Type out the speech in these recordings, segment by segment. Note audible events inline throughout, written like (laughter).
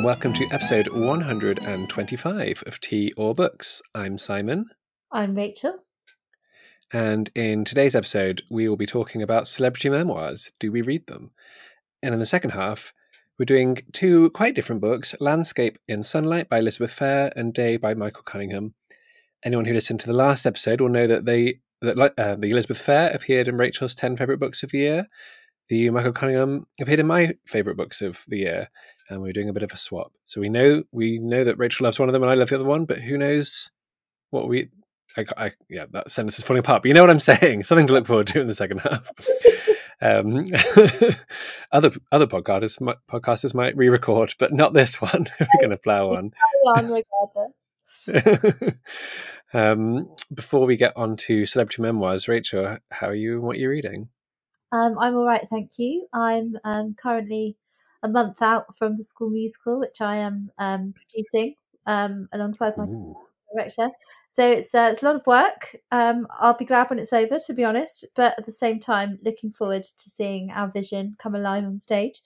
and welcome to episode 125 of Tea or Books. I'm Simon. I'm Rachel. And in today's episode, we will be talking about celebrity memoirs. Do we read them? And in the second half, we're doing two quite different books Landscape in Sunlight by Elizabeth Fair and Day by Michael Cunningham. Anyone who listened to the last episode will know that they that uh, the Elizabeth Fair appeared in Rachel's 10 favourite books of the year. The Michael Cunningham appeared in my favourite books of the year and we're doing a bit of a swap. So we know we know that Rachel loves one of them and I love the other one, but who knows what we? I, I, yeah, that sentence is falling apart. But you know what I'm (laughs) saying? Something to look forward to in the second half. (laughs) um, (laughs) other other podcasters podcasters might re-record, but not this one. we're going to plow on. um, before we get on to celebrity memoirs, Rachel, how are you? What are you reading? Um, I'm all right, thank you. I'm um, currently a month out from the school musical, which I am um, producing um, alongside my Ooh. director. So it's uh, it's a lot of work. Um, I'll be glad when it's over, to be honest. But at the same time, looking forward to seeing our vision come alive on stage,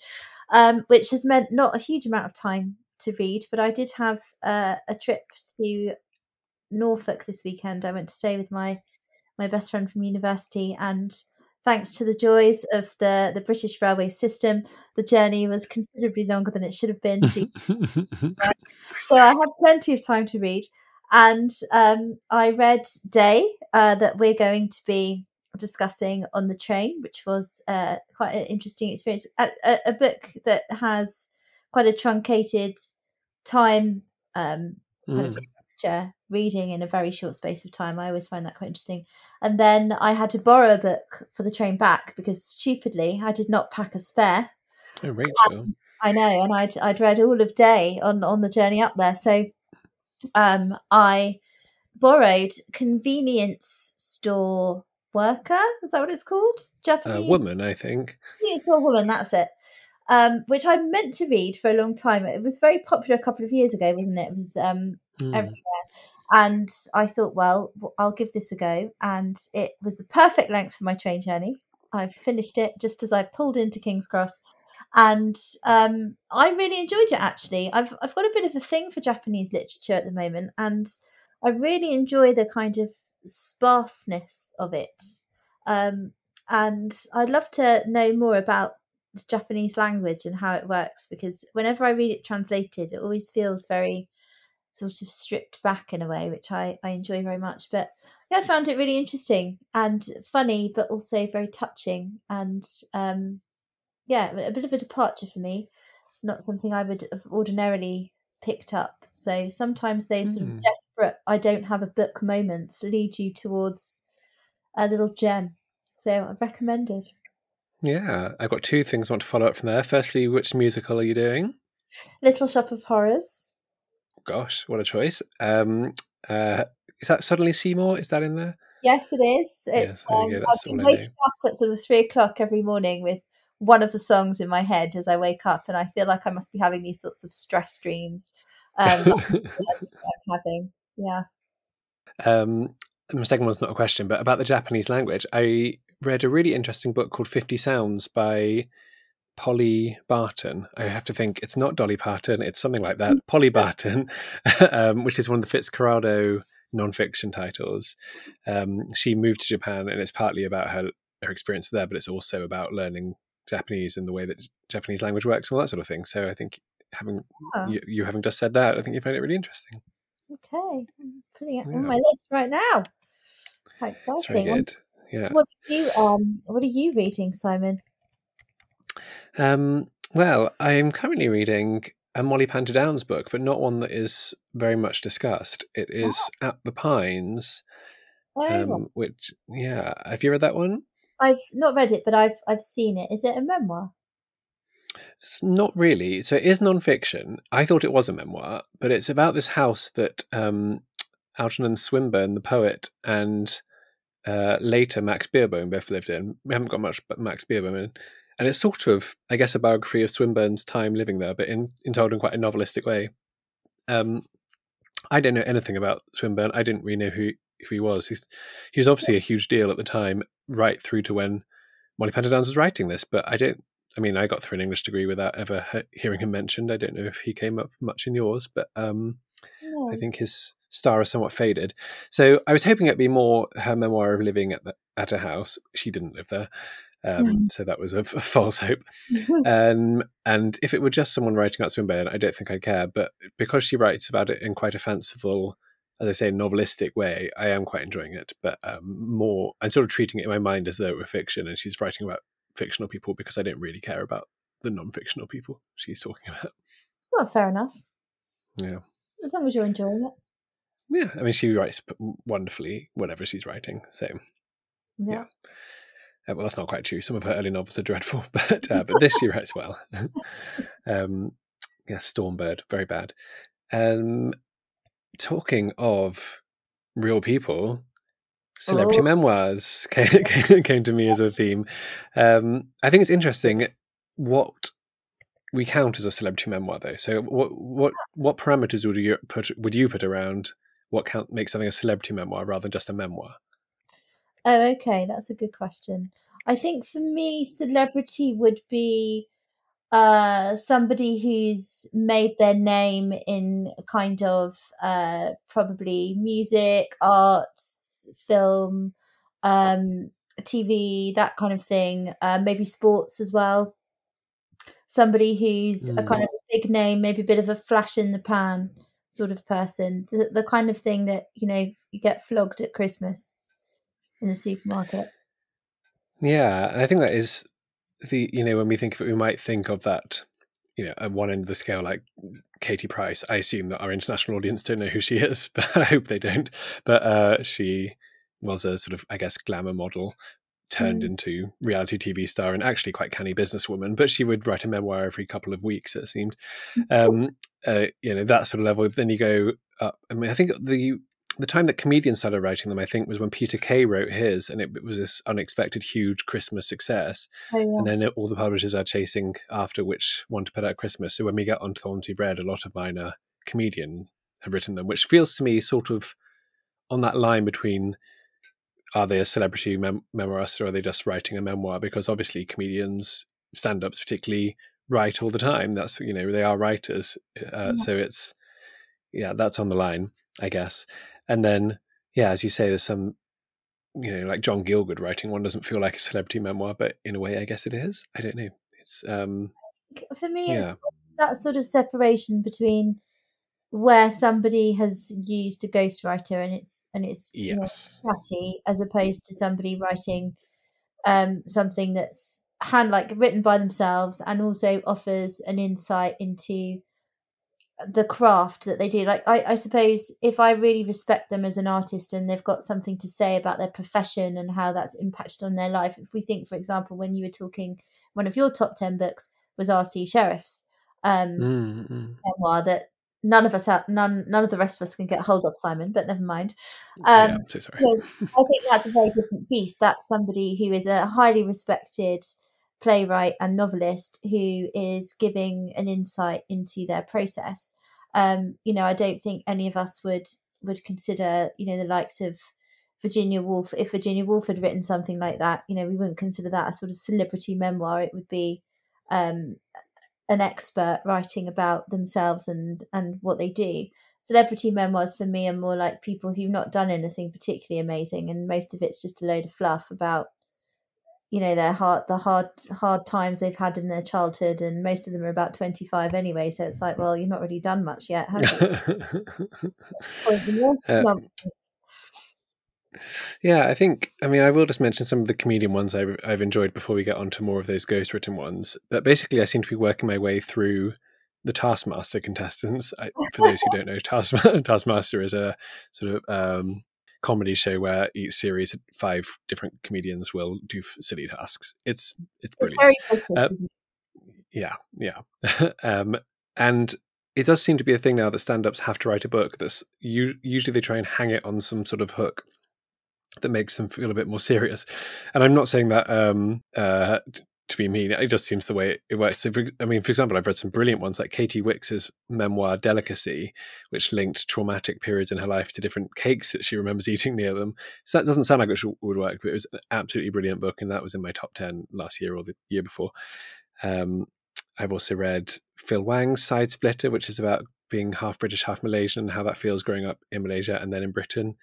um, which has meant not a huge amount of time to read. But I did have uh, a trip to Norfolk this weekend. I went to stay with my my best friend from university and Thanks to the joys of the, the British railway system, the journey was (laughs) considerably longer than it should have been. (laughs) so I had plenty of time to read. And um, I read Day uh, that we're going to be discussing on the train, which was uh, quite an interesting experience. A, a, a, book that has quite a truncated time um, kind mm. of reading in a very short space of time. I always find that quite interesting. And then I had to borrow a book for the train back because stupidly I did not pack a spare. Oh, Rachel. Um, I know, and I'd I'd read all of day on on the journey up there. So um I borrowed convenience store worker. Is that what it's called? Japanese a woman, I think. Convenience store woman. That's it. Um, which I meant to read for a long time. It was very popular a couple of years ago, wasn't it? It was um, mm. everywhere. And I thought, well, I'll give this a go. And it was the perfect length for my train journey. I finished it just as I pulled into King's Cross. And um, I really enjoyed it actually. I've, I've got a bit of a thing for Japanese literature at the moment. And I really enjoy the kind of sparseness of it. Um, and I'd love to know more about the Japanese language and how it works because whenever I read it translated, it always feels very sort of stripped back in a way, which I, I enjoy very much. But yeah, I found it really interesting and funny, but also very touching. And um, yeah, a bit of a departure for me, not something I would have ordinarily picked up. So sometimes they sort mm. of desperate, I don't have a book moments lead you towards a little gem. So I recommend it. Yeah, I've got two things I want to follow up from there. Firstly, which musical are you doing? Little Shop of Horrors gosh, what a choice. Um, uh, is that suddenly Seymour? Is that in there? Yes, it is. It's yeah, um, I've been waking up at sort of three o'clock every morning with one of the songs in my head as I wake up, and I feel like I must be having these sorts of stress dreams. Um, (laughs) I'm having, yeah. Um, my second one's not a question, but about the Japanese language, I read a really interesting book called Fifty Sounds by Polly Barton. I have to think it's not Dolly Parton, it's something like that. (laughs) Polly Barton, (laughs) um, which is one of the Fitzcarraldo nonfiction titles. Um, she moved to Japan, and it's partly about her her experience there, but it's also about learning Japanese and the way that Japanese language works and all that sort of thing. So I think having oh. you, you, having just said that, I think you find it really interesting. Okay, I'm putting it yeah. on my list right now. How exciting! good. Yeah. What are you um What are you reading, Simon? Um, well, I am currently reading a Mollie Panter-Downes book, but not one that is very much discussed. It is oh. At the Pines, oh. um, which yeah, have you read that one? I've not read it, but I've I've seen it. Is it a memoir? It's not really. So it is nonfiction. I thought it was a memoir, but it's about this house that um, Algernon Swinburne, the poet, and uh, later Max Beerbohm both lived in. We haven't got much, but Max Beerbohm and it's sort of, I guess, a biography of Swinburne's time living there, but in, in told in quite a novelistic way. Um, I don't know anything about Swinburne. I didn't really know who, who he was. He's, he was obviously a huge deal at the time, right through to when Mollie Downes was writing this. But I don't. I mean, I got through an English degree without ever he- hearing him mentioned. I don't know if he came up much in yours, but um, No. I think his star has somewhat faded. So I was hoping it'd be more her memoir of living at the, at a house. She didn't live there, um, Mm. so that was a, (laughs) a false hope. (laughs) Um, and if it were just someone writing about Swinburne, I don't think I'd care. But because she writes about it in quite a fanciful, as I say, novelistic way, I am quite enjoying it. But um, more, I'm sort of treating it in my mind as though it were fiction, and she's writing about fictional people because I don't really care about the non-fictional people she's talking (laughs) about. well, fair enough. Yeah. As long as you're enjoying it. Yeah, I mean, she writes wonderfully whatever she's writing. So, Yeah. Yeah. Uh, well, that's not quite true. Some of her early novels are dreadful, (laughs) but uh, but this she writes well. (laughs) um, yeah, Stormbird, very bad. Um, talking of real people, celebrity Oh. memoirs came, (laughs) came, came to me as a theme. Um, I think it's interesting what we count as a celebrity memoir, though. So, what what what parameters would you put would you put around what count makes something a celebrity memoir rather than just a memoir? Oh, okay. That's a good question. I think for me, celebrity would be uh, somebody who's made their name in kind of uh, probably music, arts, film, um, TV, that kind of thing. Uh, maybe sports as well. Somebody who's a Mm. kind of big name, maybe a bit of a flash in the pan sort of person. The, the kind of thing that you know you get flogged at Christmas in the supermarket. Yeah, I think that is the you know when we think of it, we might think of that you know at one end of the scale like Katie Price. I assume that our international audience don't know who she is, (laughs) but I hope they don't. But uh, she was a sort of I guess glamour model turned Mm. into reality TV star and actually quite canny businesswoman. But she would write a memoir every couple of weeks. It seemed, um, uh, you know, that sort of level. Then you go up. I mean, I think the the time that comedians started writing them, I think, was when Peter Kay wrote his, and it, it was this unexpected, huge Christmas success. Oh, And then yes. all the publishers are chasing after which one to put out Christmas. So when we get onto the ones we've read, a lot of mine are comedians have written them, which feels to me sort of on that line between are they a celebrity mem- memoirist or are they just writing a memoir? Because obviously comedians, stand-ups particularly, write all the time. That's you know they are writers, uh, Yeah. so it's yeah that's on the line, I guess. And then yeah, as you say, there's some you know like John Gielgud writing one doesn't feel like a celebrity memoir, but in a way, I guess it is. I don't know. It's um for me Yeah. it's that sort of separation between where somebody has used a ghostwriter and it's and it's you know, yes, as opposed to somebody writing um something that's hand like written by themselves and also offers an insight into the craft that they do like I, I suppose if i really respect them as an artist and they've got something to say about their profession and how that's impacted on their life if we think for example when you were talking one of your top 10 books was R.C. Sherriff's um Mm, mm. memoir that none of us have none none of the rest of us can get hold of simon but never mind yeah. um I'm so sorry. so I think that's a very different beast. That's somebody who is a highly respected playwright and novelist who is giving an insight into their process. Um, you know, I don't think any of us would would consider, you know, the likes of Virginia Woolf. If Virginia Woolf had written something like that, you know, we wouldn't consider that a sort of celebrity memoir. It would be um, an expert writing about themselves and and what they do celebrity memoirs for me are more like people who've not done anything particularly amazing and most of it's just a load of fluff about you know their hard the hard hard times they've had in their childhood and most of them are about 25 anyway so it's like well you've not really done much yet have you Point in your Uh. Yeah, I think. I mean, I will just mention some of the comedian ones I've, I've enjoyed before we get on to more of those ghost-written ones. But basically, I seem to be working my way through the Taskmaster contestants. I, for those who don't know, Task, (laughs) Taskmaster is a sort of um, comedy show where each series, five different comedians will do silly tasks. It's it's it's brilliant. very British Uh, Yeah, yeah. (laughs) um, and it does seem to be a thing now that stand-ups have to write a book. That's u- usually they try and hang it on some sort of hook that makes them feel a bit more (laughs) serious. And I'm not saying that um, uh, to be mean. It just seems the way it works. So, for, I mean, for example, I've read some brilliant ones like Katy Wix's memoir "Delicacy," which linked traumatic periods in her life to different cakes that she remembers eating near them. So that doesn't sound like it would work, but it was an absolutely brilliant book, and that was in my top ten last year or the year before. Um, I've also read Phil Wang's Side Splitter, which is about being half British, half Malaysian, and how that feels growing up in Malaysia and then in Britain.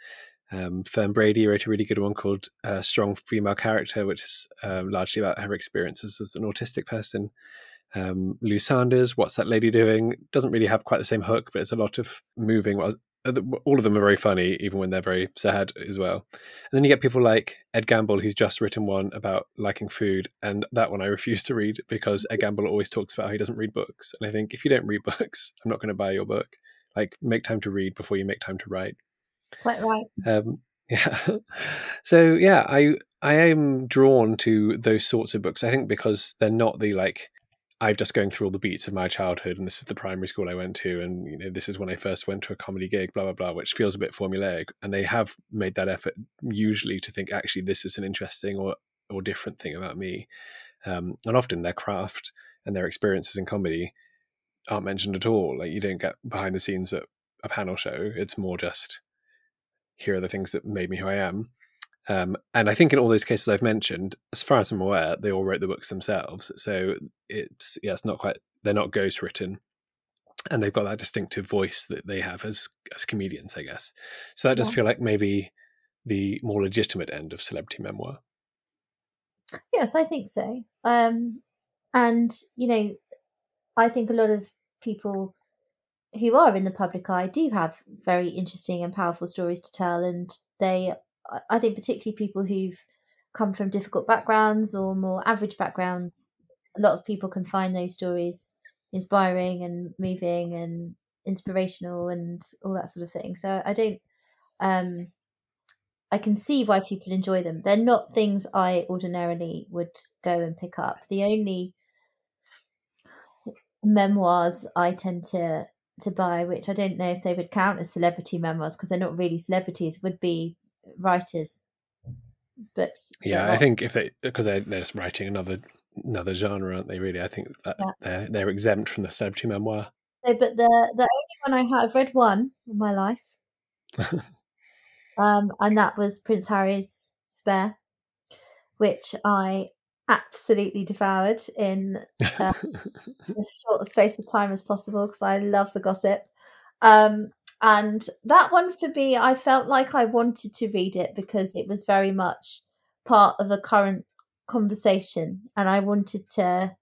Um, Fern Brady wrote a really good one called uh, Strong Female Character, which is um, largely about her experiences as an autistic person. Um, Lou Sanders, What's That Lady Doing? Doesn't really have quite the same hook, but it's a lot of moving. Uh, all of them are very funny, even when they're very sad as well. And then you get people like Ed Gamble, who's just written one about liking food. And that one I refuse to read because Ed Gamble always talks about how he doesn't read books. And I think if you don't read (laughs) books, I'm not going to buy your book. Like, make time to read before you make time to write. Quite right. Um, (laughs) yeah. so, yeah, I I am drawn to those sorts of books. I think because they're not the like I'm just going through all the beats of my childhood, and this is the primary school I went to, and you know this is when I first went to a comedy gig, blah blah blah, which feels a bit formulaic. And they have made that effort usually to think actually this is an interesting or or different thing about me, um, and often their craft and their experiences in comedy aren't mentioned at all. Like you don't get behind the scenes at a panel show; it's more just here are the things that made me who I am. Um, and I think in all those cases I've mentioned, as far as I'm aware, they all wrote the books themselves. So it's yeah, it's not quite they're not ghost written, and they've got that distinctive voice that they have as as comedians, I guess. So that does yeah. feel like maybe the more legitimate end of celebrity memoir. Yes, I think so. Um, and you know, I think a lot of people who are in the public eye do have very interesting and powerful stories to tell, and they I think particularly people who've come from difficult backgrounds or more average backgrounds, a lot of people can find those stories inspiring and moving and inspirational and all that sort of thing. So I don't um I can see why people enjoy them. They're not things I ordinarily would go and pick up. The only memoirs I tend to to buy, which I don't know if they would count as celebrity memoirs because they're not really celebrities, would be writers books. Yeah, I think if they because they, they're just writing another another genre, aren't they? Really, I think that yeah. they're they're exempt from the celebrity memoir. So, but the the only one I have read one in my life, (laughs) um, and that was Prince Harry's Spare, which I absolutely devoured in uh, (laughs) as short a space of time as possible because I love the gossip. Um, and that one for me, I felt like I wanted to read it because it was very much part of the current conversation, and I wanted to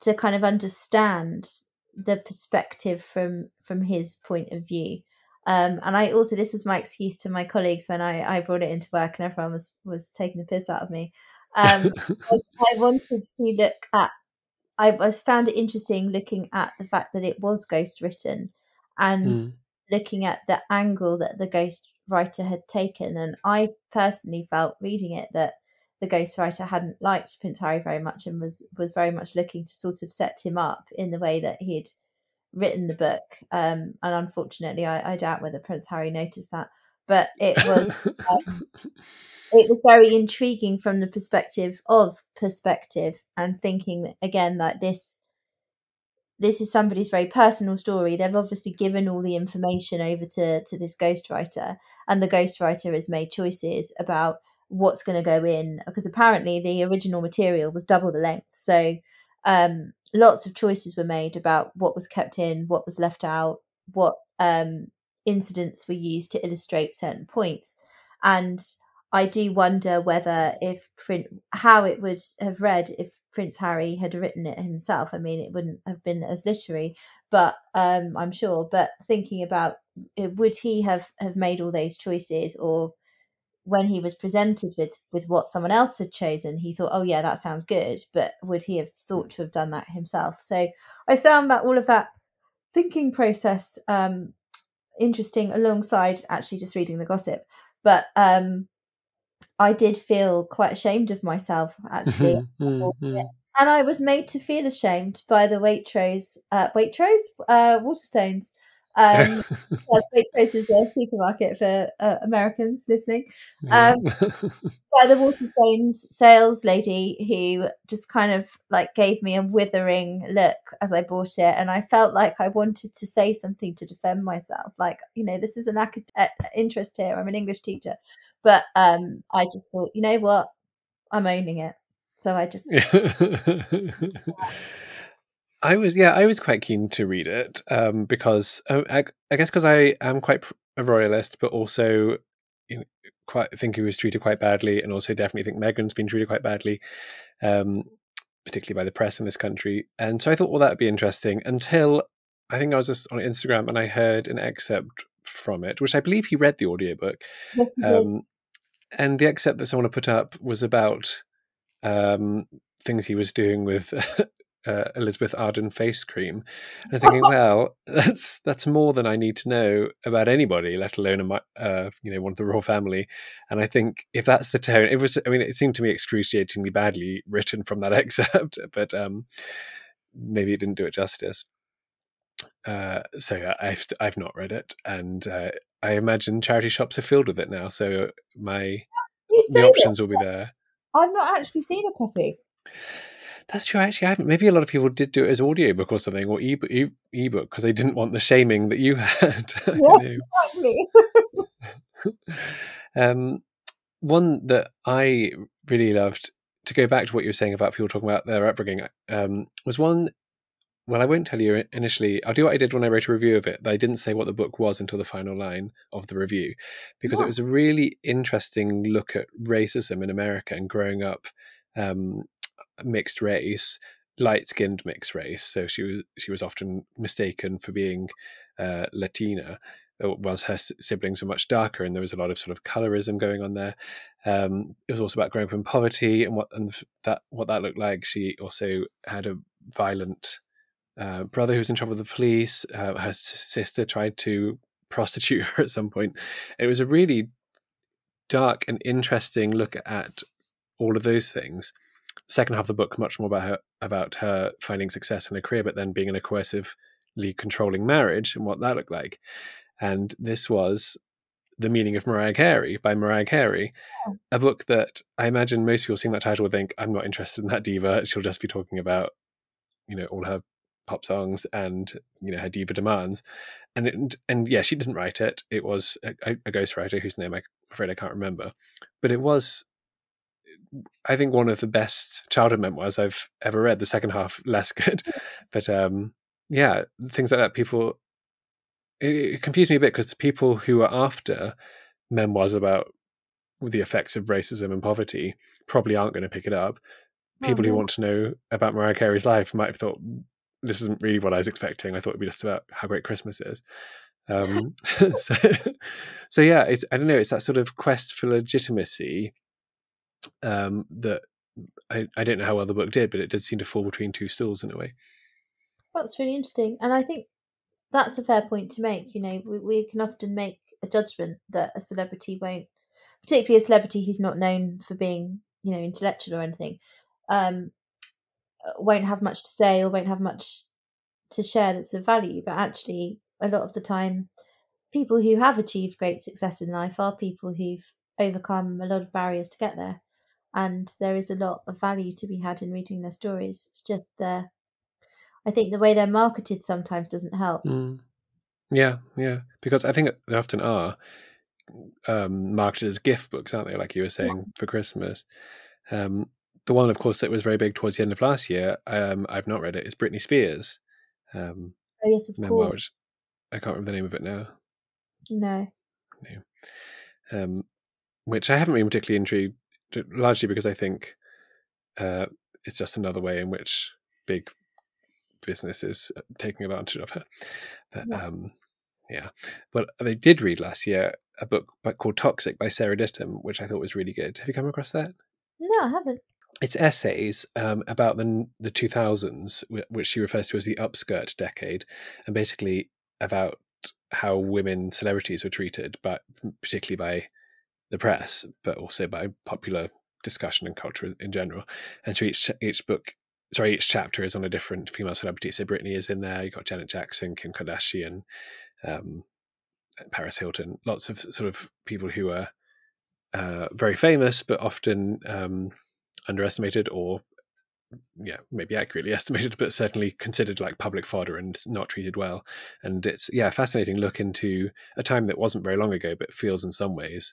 to kind of understand the perspective from from his point of view. Um, and I also this was my excuse to my colleagues when I, I brought it into work and everyone was was taking the piss out of me. Um, (laughs) I wanted to look at I, I found it interesting looking at the fact that it was ghost written and mm looking at the angle that the ghost writer had taken. And I personally felt reading it that the ghost writer hadn't liked Prince Harry very much and was was very much looking to sort of set him up in the way that he'd written the book. Um, and unfortunately, I, I, doubt whether Prince Harry noticed that. But (laughs) it was um, (laughs) it was very intriguing from the perspective of perspective and thinking again that this this is somebody's very personal story. They've obviously given all the information over to, to this ghostwriter, and the ghostwriter has made choices about what's going to go in because apparently the original material was double the length. So um, lots of choices were made about what was kept in, what was left out, what um, incidents were used to illustrate certain points. And I do wonder whether if print how it would have read if Prince Harry had written it himself. I mean, it wouldn't have been as literary, but um, I'm sure. But thinking about uh, would he have have made all those choices, or when he was presented with with what someone else had chosen, he thought, "Oh yeah, that sounds good," but would he have thought to have done that himself? So I found that all of that thinking process um, interesting, alongside actually just reading the gossip, but. Um, I did feel quite ashamed of myself actually, mm-hmm. and I was made to feel ashamed by the Waitrose, uh, Waitrose, uh, Waterstones. Um, (laughs) Waitrose is a supermarket for uh, Americans listening. Um, (laughs) by the Waterstones sales lady who just kind of like gave me a withering look as I bought it, and I felt like I wanted to say something to defend myself. Like, you know, this is an acad- interest here. I'm an English teacher, but um, I just thought, you know what, I'm owning it. So I just. (laughs) I was yeah I was quite keen to read it um, because uh, I, I guess because I am quite a royalist, but also you know, quite think he was treated quite badly, and also definitely think Meghan's been treated quite badly, um, particularly by the press in this country. And so I thought, well, that would be interesting. Until I think I was just on Instagram and I heard an excerpt from it, which I believe he read the audiobook. Yes, he did. Um, and the excerpt that someone had put up was about um, things he was doing with (laughs) uh, Elizabeth Arden face cream. And I was thinking, well, (laughs) that's that's more than I need to know about anybody, let alone a uh, you know one of the royal family. And I think if that's the tone, it was. I mean, it seemed to me excruciatingly badly written from that (laughs) excerpt, but um, maybe it didn't do it justice. Uh, so I've I've not read it, and uh, I imagine charity shops are filled with it now. So my the options it. will be there. I've not actually seen a copy. That's true. Actually, I haven't. Maybe a lot of people did do it as audiobook or something, or ebook ebook because they didn't want the shaming that you (laughs) had. yeah, exactly. (laughs) um, one that I really loved to go back to what you were saying about people talking about their upbringing um, was one. Well, I won't tell you initially. I'll do what I did when I wrote a review of it. I didn't say what the book was until the final line of the review, because yeah. it was a really interesting look at racism in America and growing up um, mixed race, light skinned mixed race. So she was she was often mistaken for being uh, Latina, uh, whilst her siblings were much darker, and there was a lot of sort of colorism going on there. Um, it was also about growing up in poverty and what and that what that looked like. She also had a violent uh, brother who was in trouble with the police. Uh, her sister tried to prostitute her (laughs) at some point. It was a really dark and interesting look at all of those things second half of the book much more about her about her finding success in her career, but then being in a coercively controlling marriage and what that looked like. And this was the Meaning of Mariah Carey by Mariah Carey, a book that I imagine most people seeing that title would think, I'm not interested in that diva. She'll just be talking about, you know, all her pop songs and, you know, her diva demands. And it, and yeah, she didn't write it. It was a, a ghostwriter whose name I'm afraid I can't remember. But it was I think one of the best childhood memoirs I've ever read. The second half (laughs) less good, but um, yeah, things like that. People it, it confused me a bit because the people who are after memoirs about the effects of racism and poverty probably aren't going to pick it up. People mm-hmm. who want to know about Mariah Carey's life might have thought this isn't really what I was expecting. I thought it'd be just about how great Christmas is. Um, (laughs) (laughs) so, so yeah, it's I don't know. It's that sort of quest for legitimacy um, that I, I don't know how well the book did, but it did seem to fall between two stools in a way. That's really interesting, and I think that's a fair point to make. You know, we, we can often make a judgment that a celebrity won't, particularly a celebrity who's not known for being, you know, intellectual or anything, um, won't have much to say or won't have much to share that's of value. But actually, a lot of the time, people who have achieved great success in life are people who've overcome a lot of barriers to get there and there is a lot of value to be had in reading their stories. It's just the, I think the way they're marketed sometimes doesn't help. Mm. Yeah, yeah, because I think they often are um, marketed as gift books, aren't they? Like you were saying yeah. for Christmas. Um, the one, of course, that was very big towards the end of last year. Um, I've not read it. Is Britney Spears. Um, oh yes, of memoir, course. I can't remember the name of it now. No. No. Um, which I haven't been particularly intrigued largely because I think uh, it's just another way in which big business is uh, taking advantage of her. But yeah. Um, yeah, but I did read last year a book called Toxic by Sarah Ditum, which I thought was really good. Have you come across that? No, I haven't. It's essays um, about the the two thousands, which she refers to as the upskirt decade, and basically about how women celebrities were treated, but particularly by the press, but also by popular discussion and culture in general. And so each each book, sorry, each chapter is on a different female celebrity. So Britney is in there. You've got Janet Jackson, Kim Kardashian, um, Paris Hilton. Lots of sort of people who are uh, very famous, but often um, underestimated or yeah, maybe accurately (laughs) estimated, but certainly considered like public fodder and not treated well. And it's yeah, fascinating look into a time that wasn't very long ago, but feels in some ways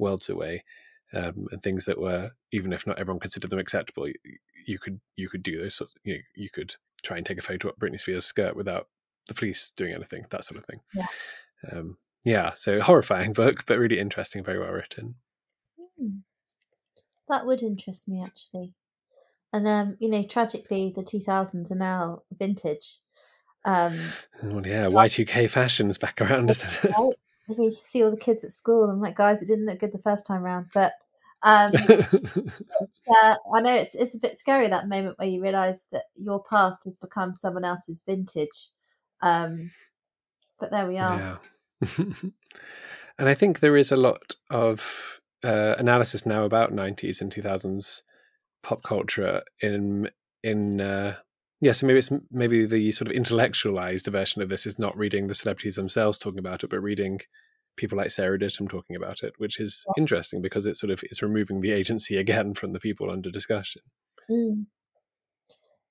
worlds away. um, and things that were even if not everyone considered them acceptable. You, you could you could do those. Sorts, you know, you could try and take a photo of Britney Spears' skirt without the police doing anything. That sort of thing. Yeah. Um, yeah. So horrifying (laughs) book, but really interesting, very well written. Hmm. That would interest me actually. And um, you know, tragically, the 2000s are now vintage. Um, well, yeah, Y2K fashion is back around, isn't it? Right? You see all the kids at school. I'm like, guys, it didn't look good the first time round, but um, (laughs) uh, I know it's it's a bit scary that moment where you realise that your past has become someone else's vintage. Um, but there we are. Yeah. (laughs) and I think there is a lot of uh, analysis now about 90s and 2000s pop culture in in uh, yeah. So maybe it's maybe the sort of intellectualized version of this is not reading the celebrities themselves talking about it, but reading people like Sarah Ditum talking about it, which is yeah. interesting because it sort of is removing the agency again (laughs) from the people under discussion. Mm.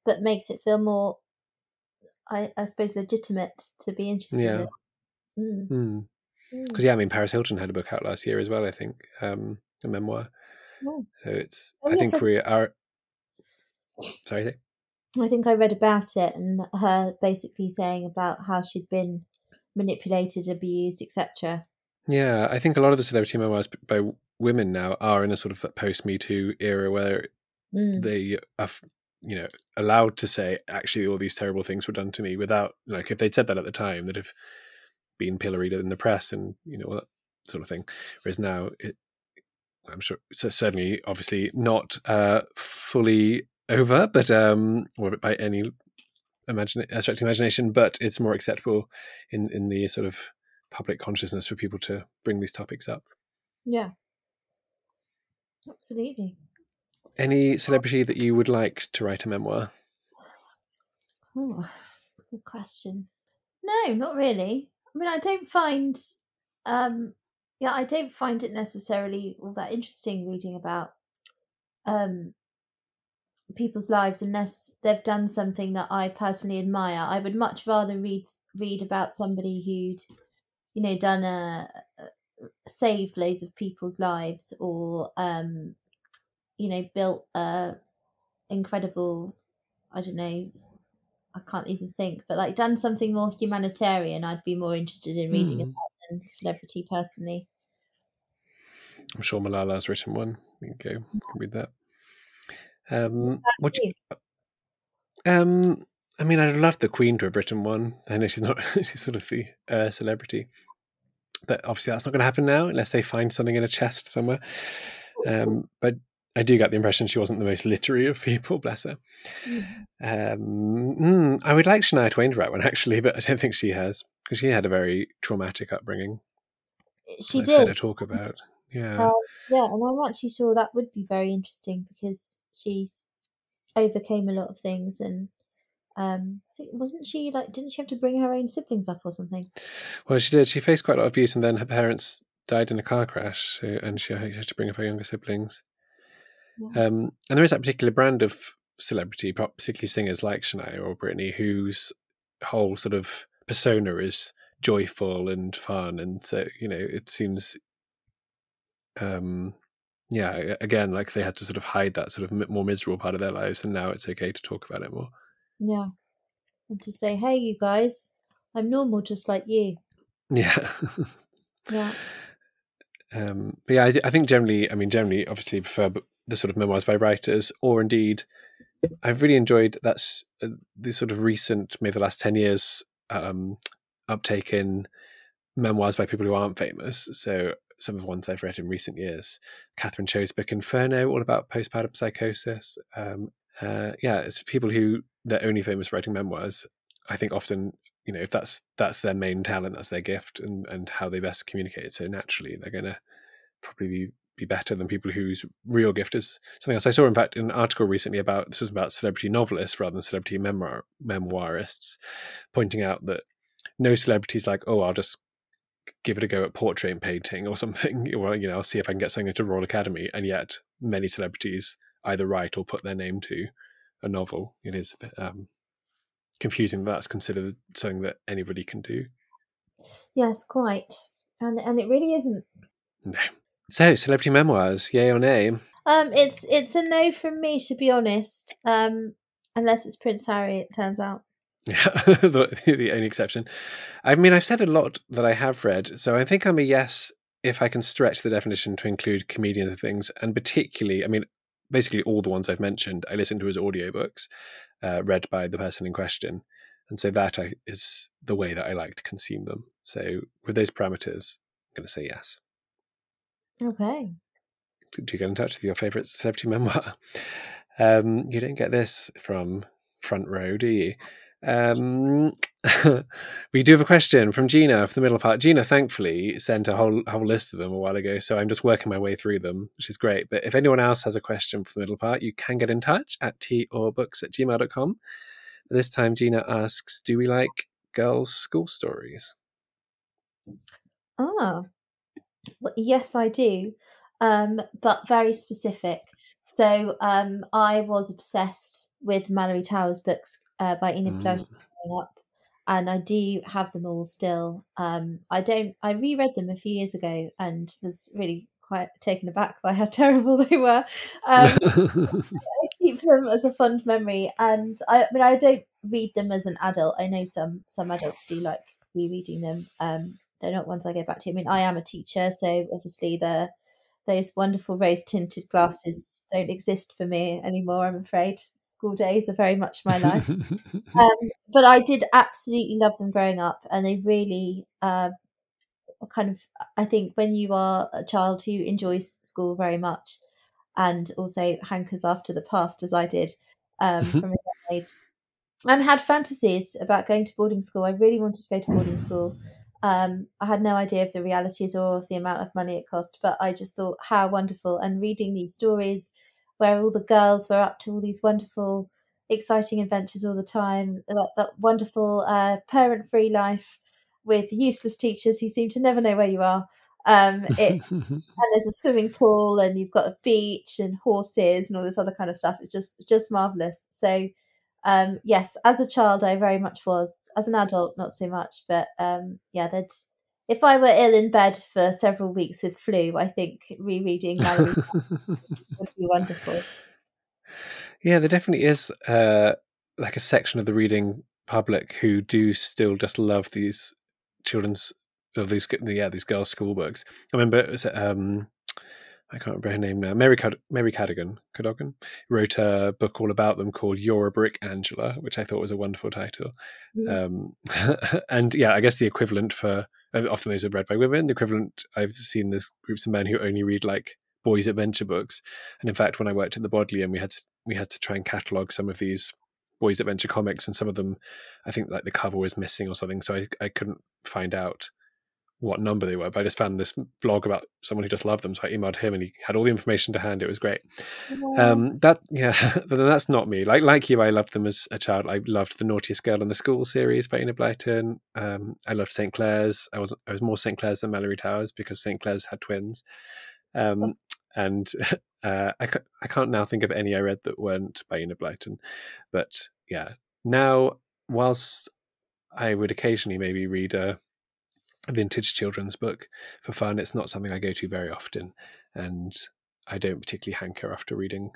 But makes it feel more, I, I suppose, legitimate to be interested yeah. in. Because, mm. mm. yeah, I mean, Paris Hilton had a book out last year as well, I think, um, a memoir. Oh. So it's, oh, I think we are. Sorry. I think I read about it and her basically saying about how she'd been manipulated, abused, etc. Yeah, I think a lot of the celebrity memoirs by women now are in a sort of post Me Too era where mm. they are, you know, allowed to say actually all these terrible things were done to me without like if they'd said that at the time, they'd have been pilloried in the press and you know that sort of thing. Whereas now, it, I'm sure, so certainly, obviously not uh, fully over, but um, or by any imagine stretching imagination, but it's more acceptable in in the sort of public consciousness for people to bring these topics up. Yeah, absolutely. Any celebrity that you would like to write a memoir? Oh, good question. No, not really. I mean, I don't find, um, yeah, I don't find it necessarily all that interesting reading about um, people's lives unless they've done something that I personally admire. I would much rather read read about somebody who'd, you know, done a, saved loads of people's lives or, um, you know, built a incredible, I don't know, I can't even think, but like done something more humanitarian. I'd be more interested in reading mm. about than celebrity personally. I'm sure Malala's written one. You can go read that. Um, what you, um, I mean, I'd love the Queen to have written one. I know she's not, (laughs) she's sort of the uh, celebrity, but obviously that's not going to happen now unless they find something in a chest somewhere. (laughs) Um, but I do get the impression she wasn't the most literary of people, (laughs) bless her. Mm-hmm. Um, mm, I would like Shania Twain to write one actually, but I don't think she has because she had a very traumatic upbringing. She I've did. Heard talk about. Yeah. Uh, yeah, and I'm actually sure that would be very interesting because she's overcame a lot of things and um I think wasn't she like didn't she have to bring her own siblings up or something? Well, she did. She faced quite a lot of abuse and then her parents died in a car crash so, and she had to bring up her younger siblings. Yeah. Um, and there is that particular brand of celebrity, particularly singers like Shania or Britney, whose whole sort of persona is joyful and fun, and so you know it seems um, yeah, again, like they had to sort of hide that sort of more miserable part of their lives, and now it's okay to talk about it more. Yeah, and to say, "Hey, you guys, I'm normal, just like you." (laughs) Yeah. yeah. Um, but yeah, I, I, think generally, I mean, generally, obviously, prefer the sort of memoirs by writers, or indeed, I've really enjoyed that's uh, the sort of recent, maybe the last ten years, um, uptake in memoirs by people who aren't famous. So some of the ones I've read in recent years. Catherine Cho's book Inferno, all about postpartum psychosis. Um, uh, yeah, it's people who they're only famous writing memoirs. I think often, you know, if that's that's their main talent, that's their gift, and and how they best communicate it. So naturally, they're going to probably be be better than people whose real gift is something else. I saw, in fact, an article recently about this was about celebrity novelists rather than celebrity memoir memoirists, pointing out that no celebrities like, oh, I'll just give it a go at portrait and painting or something, (laughs) or you know, I'll see if I can get something to Royal Academy. And yet, many celebrities either write or put their name to a novel. It is a bit um, confusing that that's considered something that anybody can do. Yes, quite, and and it really isn't. No. So, celebrity memoirs, yay or nay? Um, it's it's a no from me to be honest. Um, unless it's Prince Harry, it turns out. Yeah, (laughs) the, the only exception. I mean, I've said a lot that I have read, so I think I'm a yes if I can stretch the definition to include comedians and things, and particularly, I mean, basically all the ones I've mentioned, I listen to as audiobooks, uh, read by the person in question, and so that I, is the way that I like to consume them. So, with those parameters, I'm going to say yes. Okay. Do you get in touch with your favorite celebrity memoir? (laughs) Um, you don't get this from front row, do you? Um, (laughs) we do have a question from Gina for the middle part. Gina, thankfully, sent a whole whole list of them a while ago, so I'm just working my way through them, which is great. But if anyone else has a question for the middle part, you can get in touch at teaorbooks at gmail.com. This time, Gina asks, "Do we like girls' school stories?" Ah, well, yes, I do, um, but very specific. So um, I was obsessed with Malory Towers books uh, by Enid Mm. Blyton growing up, and I do have them all still. Um, I don't. I reread them a few years ago and was really quite taken aback by how (laughs) terrible they were. Um, (laughs) I keep them as a fond memory, and I, I mean, I don't read them as an adult. I know some some adults do like rereading them. Um, they're not ones I go back to. I mean, I am a teacher, so obviously the those wonderful rose tinted glasses don't exist for me anymore. I'm afraid school days are very much my life. (laughs) um, but I did absolutely love them growing up, and they really uh, kind of. I think when you are a child who enjoys school very much, and also hankers after the past as I did um, from a young age, and had fantasies about going to boarding school. I really wanted to go to boarding school. Um, I had no idea of the realities or of the amount of money it cost, but I just thought how wonderful. And reading these stories where all the girls were up to all these wonderful, exciting adventures all the time, that, that wonderful uh, parent free life with useless teachers who seem to never know where you are. Um, it (laughs) and there's a swimming pool and you've got a beach and horses and all this other kind of stuff. It's just just marvelous. So um, yes, as a child, I very much was. As an adult, not so much. But um, yeah, that if I were ill in bed for several weeks with flu, I think rereading Malory (laughs) would be wonderful. Yeah, there definitely is uh, like a section of the reading public who do still just love these children's of these yeah these girls' school books. I remember it was, um, I can't remember her name now. Mary Cad- Mary Cadogan Cadogan wrote a book all about them called "You're a Brick, Angela," which I thought was a wonderful title. Um, (laughs) and yeah, I guess the equivalent for often those are read by women. The equivalent I've seen there's groups of men who only read like boys' adventure books. And in fact, when I worked at the Bodleian, we had to, we had to try and catalogue some of these boys' adventure comics, and some of them, I think like the cover was missing or something, so I, I couldn't find out what number they were. But I just found this blog about someone who just loved them, so I emailed him, and he had all the information to hand. It was great. Um, that yeah, (laughs) but then that's not me. Like like you, I loved them as a child. I loved the Naughtiest Girl in the School series by Enid Blyton. Um, I loved St Clare's. I was I was more St Clare's than Malory Towers because St Clare's had twins. Um, and (laughs) uh, I, I can't now think of any I read that weren't by Enid Blyton. But yeah, now whilst I would occasionally maybe read a vintage children's book for fun, it's not something I go to very often, and I don't particularly hanker after reading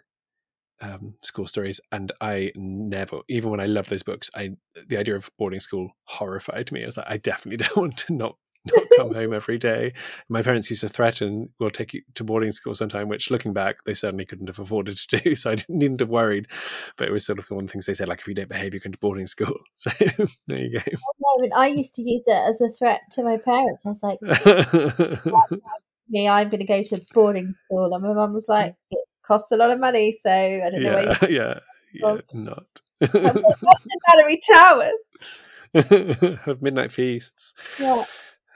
um, school stories. And I never, even when I love those books, I the idea of boarding school horrified me. I was like, I definitely (laughs) don't want to not not come home every day. My parents used to threaten, "We'll take you to boarding school sometime," which, looking back, they certainly couldn't have afforded to do. (laughs) So I didn't, needn't have worried. But it was sort of one of the things they said, like, if you don't behave, you're going to boarding school. (laughs) So there you go. Oh, I mean, I used to use it as a threat to my parents. I was like, (laughs) me, I'm going to go to boarding school. And my mum was like, it costs a lot of money. So I don't know yeah, yeah, yeah, not. That's in Malory Towers. of midnight feasts. Yeah.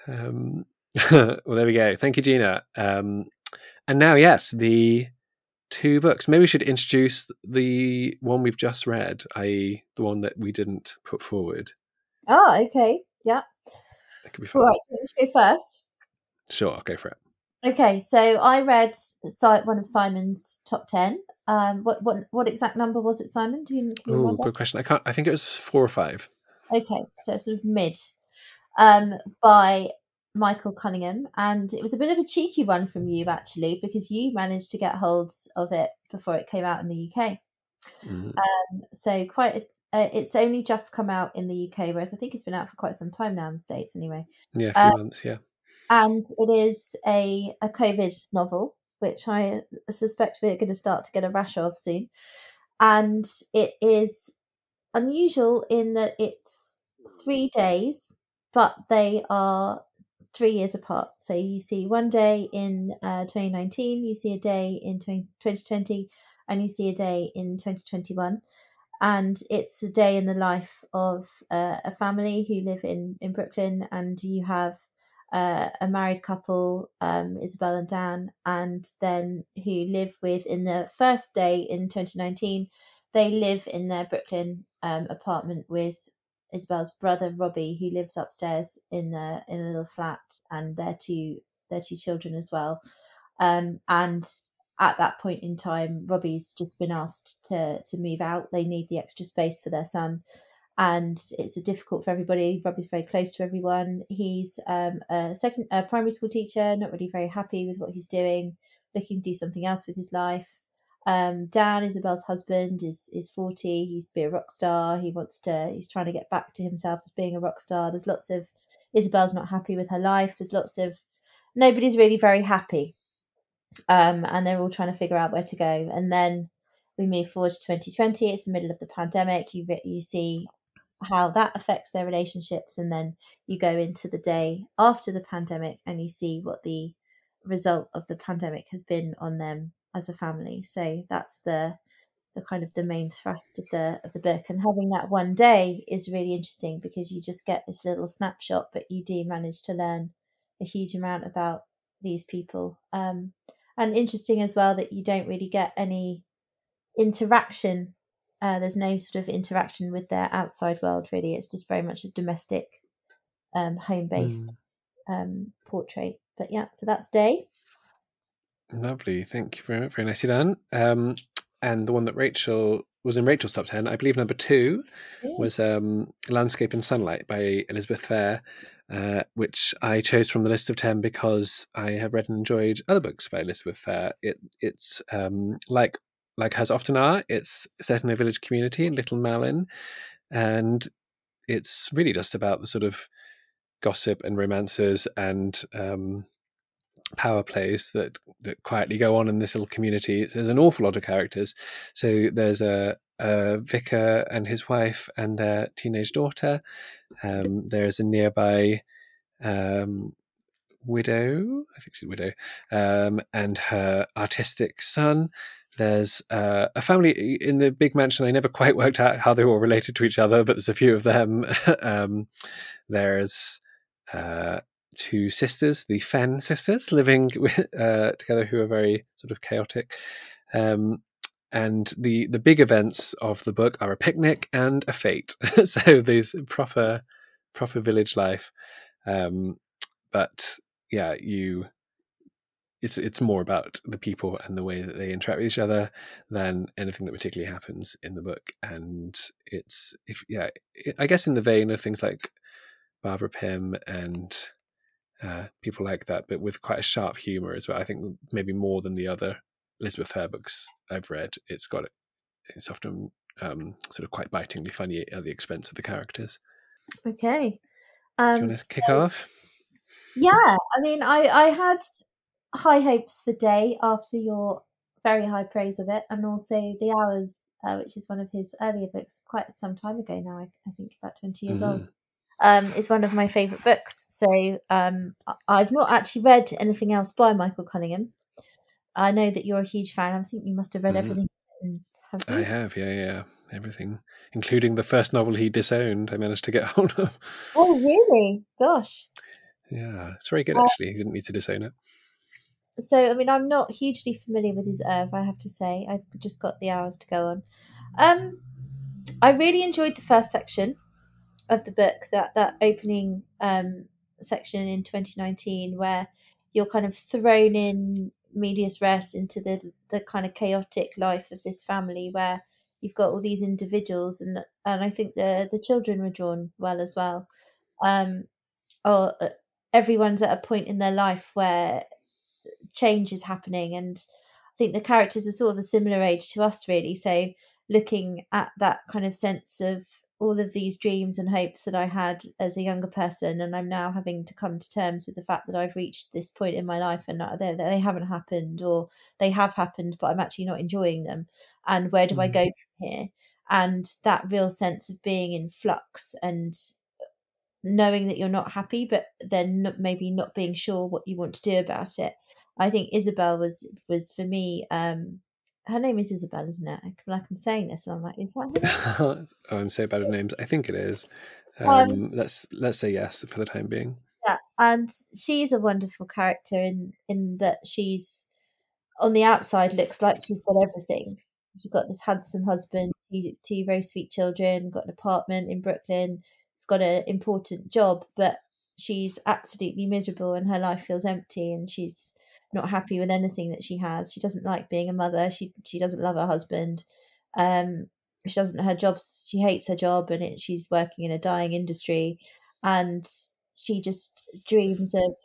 Um, (laughs) well, there we go. Thank you, Gina. Um, and now, yes, the two books. Maybe we should introduce the one we've just read, i.e., the one that we didn't put forward. Oh, okay. Yeah. That could be fun. All right. Let's go first. Sure, I'll go for it. Okay, so I read one of Simon's top ten. Um, what what what exact number was it, Simon? Do you, do you Oh, good question. I can't. I think it was four or five. Okay, so sort of mid. Um, by Michael Cunningham, and it was a bit of a cheeky one from you actually, because you managed to get hold of it before it came out in the UK. Mm-hmm. Um, so quite, a, uh, it's only just come out in the UK, whereas I think it's been out for quite some time now in the states, anyway. Yeah, a few um, months, yeah. And it is a a COVID novel, which I suspect we're going to start to get a rash of soon, and it is unusual in that it's three days, but they are three years apart. So you see one day in uh, 2019, you see a day in 2020, and you see a day in 2021. And it's a day in the life of uh, a family who live in, in Brooklyn, and you have uh, a married couple, um, Isabel and Dan, and then who live with in the first day in 2019. They live in their Brooklyn um, apartment with Isabel's brother Robbie, who lives upstairs in the in a little flat, and their two their two children as well. Um, and at that point in time, Robbie's just been asked to to move out. They need the extra space for their son, and it's difficult for everybody. Robbie's very close to everyone. He's um, a second a primary school teacher, not really very happy with what he's doing, looking to do something else with his life. Um, Dan, Isabel's husband, is is forty. He's be a rock star. He wants to. He's trying to get back to himself as being a rock star. There's lots of Isabel's not happy with her life. There's lots of nobody's really very happy, um, and they're all trying to figure out where to go. And then we move forward to 2020. It's the middle of the pandemic. You you see how that affects their relationships, and then you go into the day after the pandemic, and you see what the result of the pandemic has been on them as a family. So that's the the kind of the main thrust of the of the book. And having that one day is really interesting because you just get this little snapshot, but you do manage to learn a huge amount about these people. Um, and interesting as well that you don't really get any interaction. Uh, there's no sort of interaction with their outside world, really. It's just very much a domestic, um, home based mm. um, portrait. But yeah, so that's Day. Lovely. Thank you very much. Very nicely done. Um, and the one that Rachel was in Rachel's top 10, I believe number two was um, Landscape in Sunlight by Elizabeth Fair, uh, which I chose from the list of 10 because I have read and enjoyed other books by Elizabeth Fair. It, it's um, like like hers often are, it's set in a village community in Little Malin, and it's really just about the sort of gossip and romances and um, power plays that, that quietly go on in this little community. There's an awful lot of characters. So there's a, a vicar and his wife and their teenage daughter. Um, there's a nearby um, widow, I think she's a widow, um, and her artistic son. There's uh, a family in the big mansion. I never quite worked out how they were related to each other, but there's a few of them. (laughs) Um, there's uh, two sisters, the Fenn sisters, living (laughs) uh, together, who are very sort of chaotic. Um, and the the big events of the book are a picnic and a fete. (laughs) so there's proper proper village life. Um, but yeah, you it's it's more about the people and the way that they interact with each other than anything that particularly happens in the book. And it's if yeah, I guess in the vein of things like Barbara Pym and uh, people like that, but with quite a sharp humor as well. I think maybe more than the other Elizabeth Fair books I've read. It's got it's often um, sort of quite bitingly funny at the expense of the characters. Okay. Um, Do you want to kick off? Yeah, I mean, I I had high hopes for Day after your very high praise of it, and also The Hours, uh, which is one of his earlier books, quite some time ago now. I, I think about twenty years mm-hmm. old um, is one of my favourite books. So um, I've not actually read anything else by Michael Cunningham. I know that you're a huge fan. I think you must have read mm. everything. Have I have, yeah, yeah, everything, including the first novel he disowned. I managed to get (laughs) hold of. Oh, really? Gosh. Yeah, it's very good. Uh, actually, he didn't need to disown it. So, I mean, I'm not hugely familiar with his oeuvre. I have to say, I've just got the hours to go on. Um, I really enjoyed the first section of the book that that opening um, section in 2019 where you're kind of thrown in medias res into the the kind of chaotic life of this family where you've got all these individuals and and I think the the children were drawn well as well. Um or uh, everyone's at a point in their life where change is happening and i think the characters are sort of a similar age to us really. So looking at that kind of sense of all of these dreams and hopes that I had as a younger person, and I'm now having to come to terms with the fact that I've reached this point in my life and they, they haven't happened, or they have happened, but I'm actually not enjoying them. And where do mm. I go from here? And that real sense of being in flux and knowing that you're not happy, but then not, maybe not being sure what you want to do about it. I think Isabel was was for me um, her name is Isabel, isn't it? Like I'm saying this, and I'm like, is that? (laughs) oh, I'm so bad with names. I think it is. Um, um, let's let's say yes for the time being. Yeah, and she's a wonderful character in in that she's on the outside looks like she's got everything. She's got this handsome husband, two, two very sweet children, got an apartment in Brooklyn. She's got an important job, but she's absolutely miserable and her life feels empty and she's not happy with anything that she has. She doesn't like being a mother. She she doesn't love her husband. Um, she doesn't her jobs. She hates her job, and it, she's working in a dying industry, and she just dreams of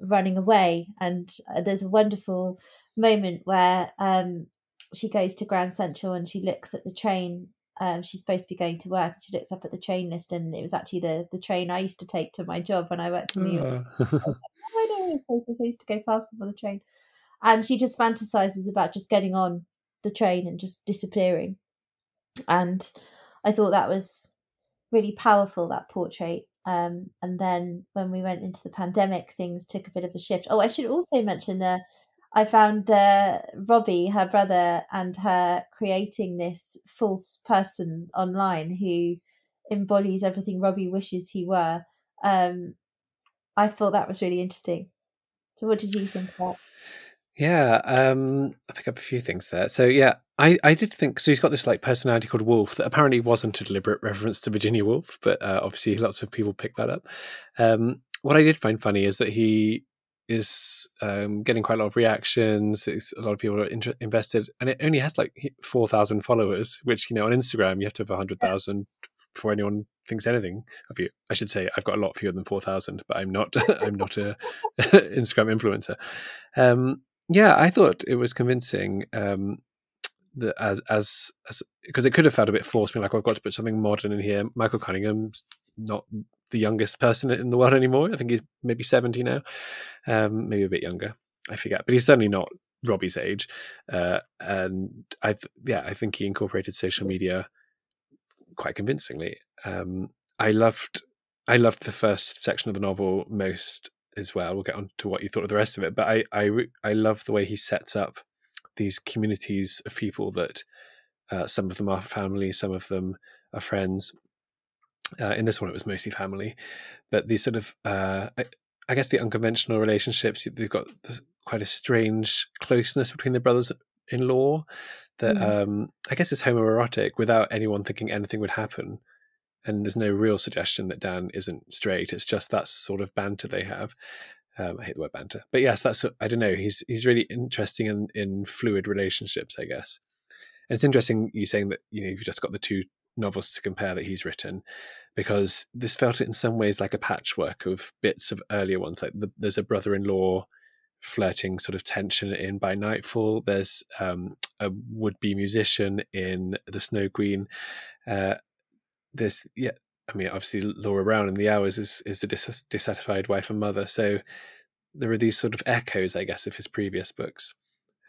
running away. And uh, there's a wonderful moment where um, she goes to Grand Central and she looks at the train. Um, she's supposed to be going to work. She looks up at the train list, and it was actually the the train I used to take to my job when I worked in New York. (laughs) Place. I used to go past them on the train. And she just fantasizes about just getting on the train and just disappearing. And I thought that was really powerful, that portrait. Um, and then when we went into the pandemic, things took a bit of a shift. Oh, I should also mention that I found the Robbie, her brother, and her creating this false person online who embodies everything Robbie wishes he were. Um, I thought that was really interesting. So, what did you think about? Yeah, um, I pick up a few things there. So, yeah, I, I did think so. He's got this like personality called Wolf that apparently wasn't a deliberate reference to Virginia Woolf, but uh, obviously lots of people picked that up. Um, what I did find funny is that he is um, getting quite a lot of reactions. It's, a lot of people are inter- invested, and it only has like four thousand followers. Which you know on Instagram you have to have hundred thousand before anyone thinks anything of you. I should say I've got a lot fewer than four thousand, but I'm not. (laughs) I'm not a (laughs) Instagram influencer. Um, yeah, I thought it was convincing. Um, that as as because it could have felt a bit forced, being like, oh, I've got to put something modern in here. Michael Cunningham's not the youngest person in the world anymore. I think he's maybe 70 now, um, maybe a bit younger. I forget, but he's certainly not Robbie's age. Uh, and I, yeah, I think he incorporated social media quite convincingly. Um, I loved, I loved the first section of the novel most as well. We'll get on to what you thought of the rest of it, but I, I, I love the way he sets up these communities of people that uh, some of them are family, some of them are friends, uh, in this one, it was mostly family, but these sort of, uh, I, I, guess, the unconventional relationships. They've got quite a strange closeness between the brothers-in-law that mm. um, I guess is homoerotic without anyone thinking anything would happen. And there's no real suggestion that Dan isn't straight. It's just that sort of banter they have. Um, I hate the word banter, but yes, that's I don't know. He's he's really interesting in in fluid relationships, I guess. And it's interesting you saying that you know you've just got the two novels to compare that he's written because this felt in some ways like a patchwork of bits of earlier ones like the, there's a brother-in-law flirting sort of tension in by nightfall there's um, a would-be musician in the snow queen uh, there's yeah i mean obviously laura brown in the hours is, is a dis- dissatisfied wife and mother so there are these sort of echoes i guess of his previous books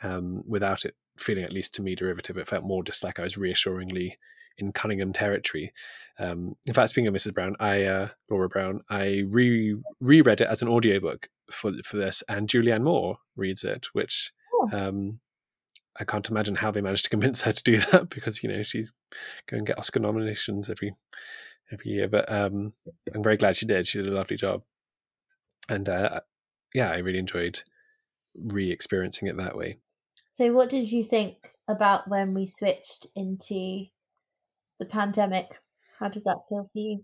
um, without it feeling at least to me derivative it felt more just like i was reassuringly in Cunningham territory. Um, in fact, speaking of Mrs. Brown, I uh, Laura Brown, I re reread it as an audiobook for for this, and Julianne Moore reads it, which oh. um, I can't imagine how they managed to (laughs) convince her to do that because you know she's going to get Oscar nominations every every year. But um, I'm very glad she did. She did a lovely job, and uh, yeah, I really enjoyed re-experiencing it that way. So, what did you think about when we switched into the pandemic. How did that feel for you?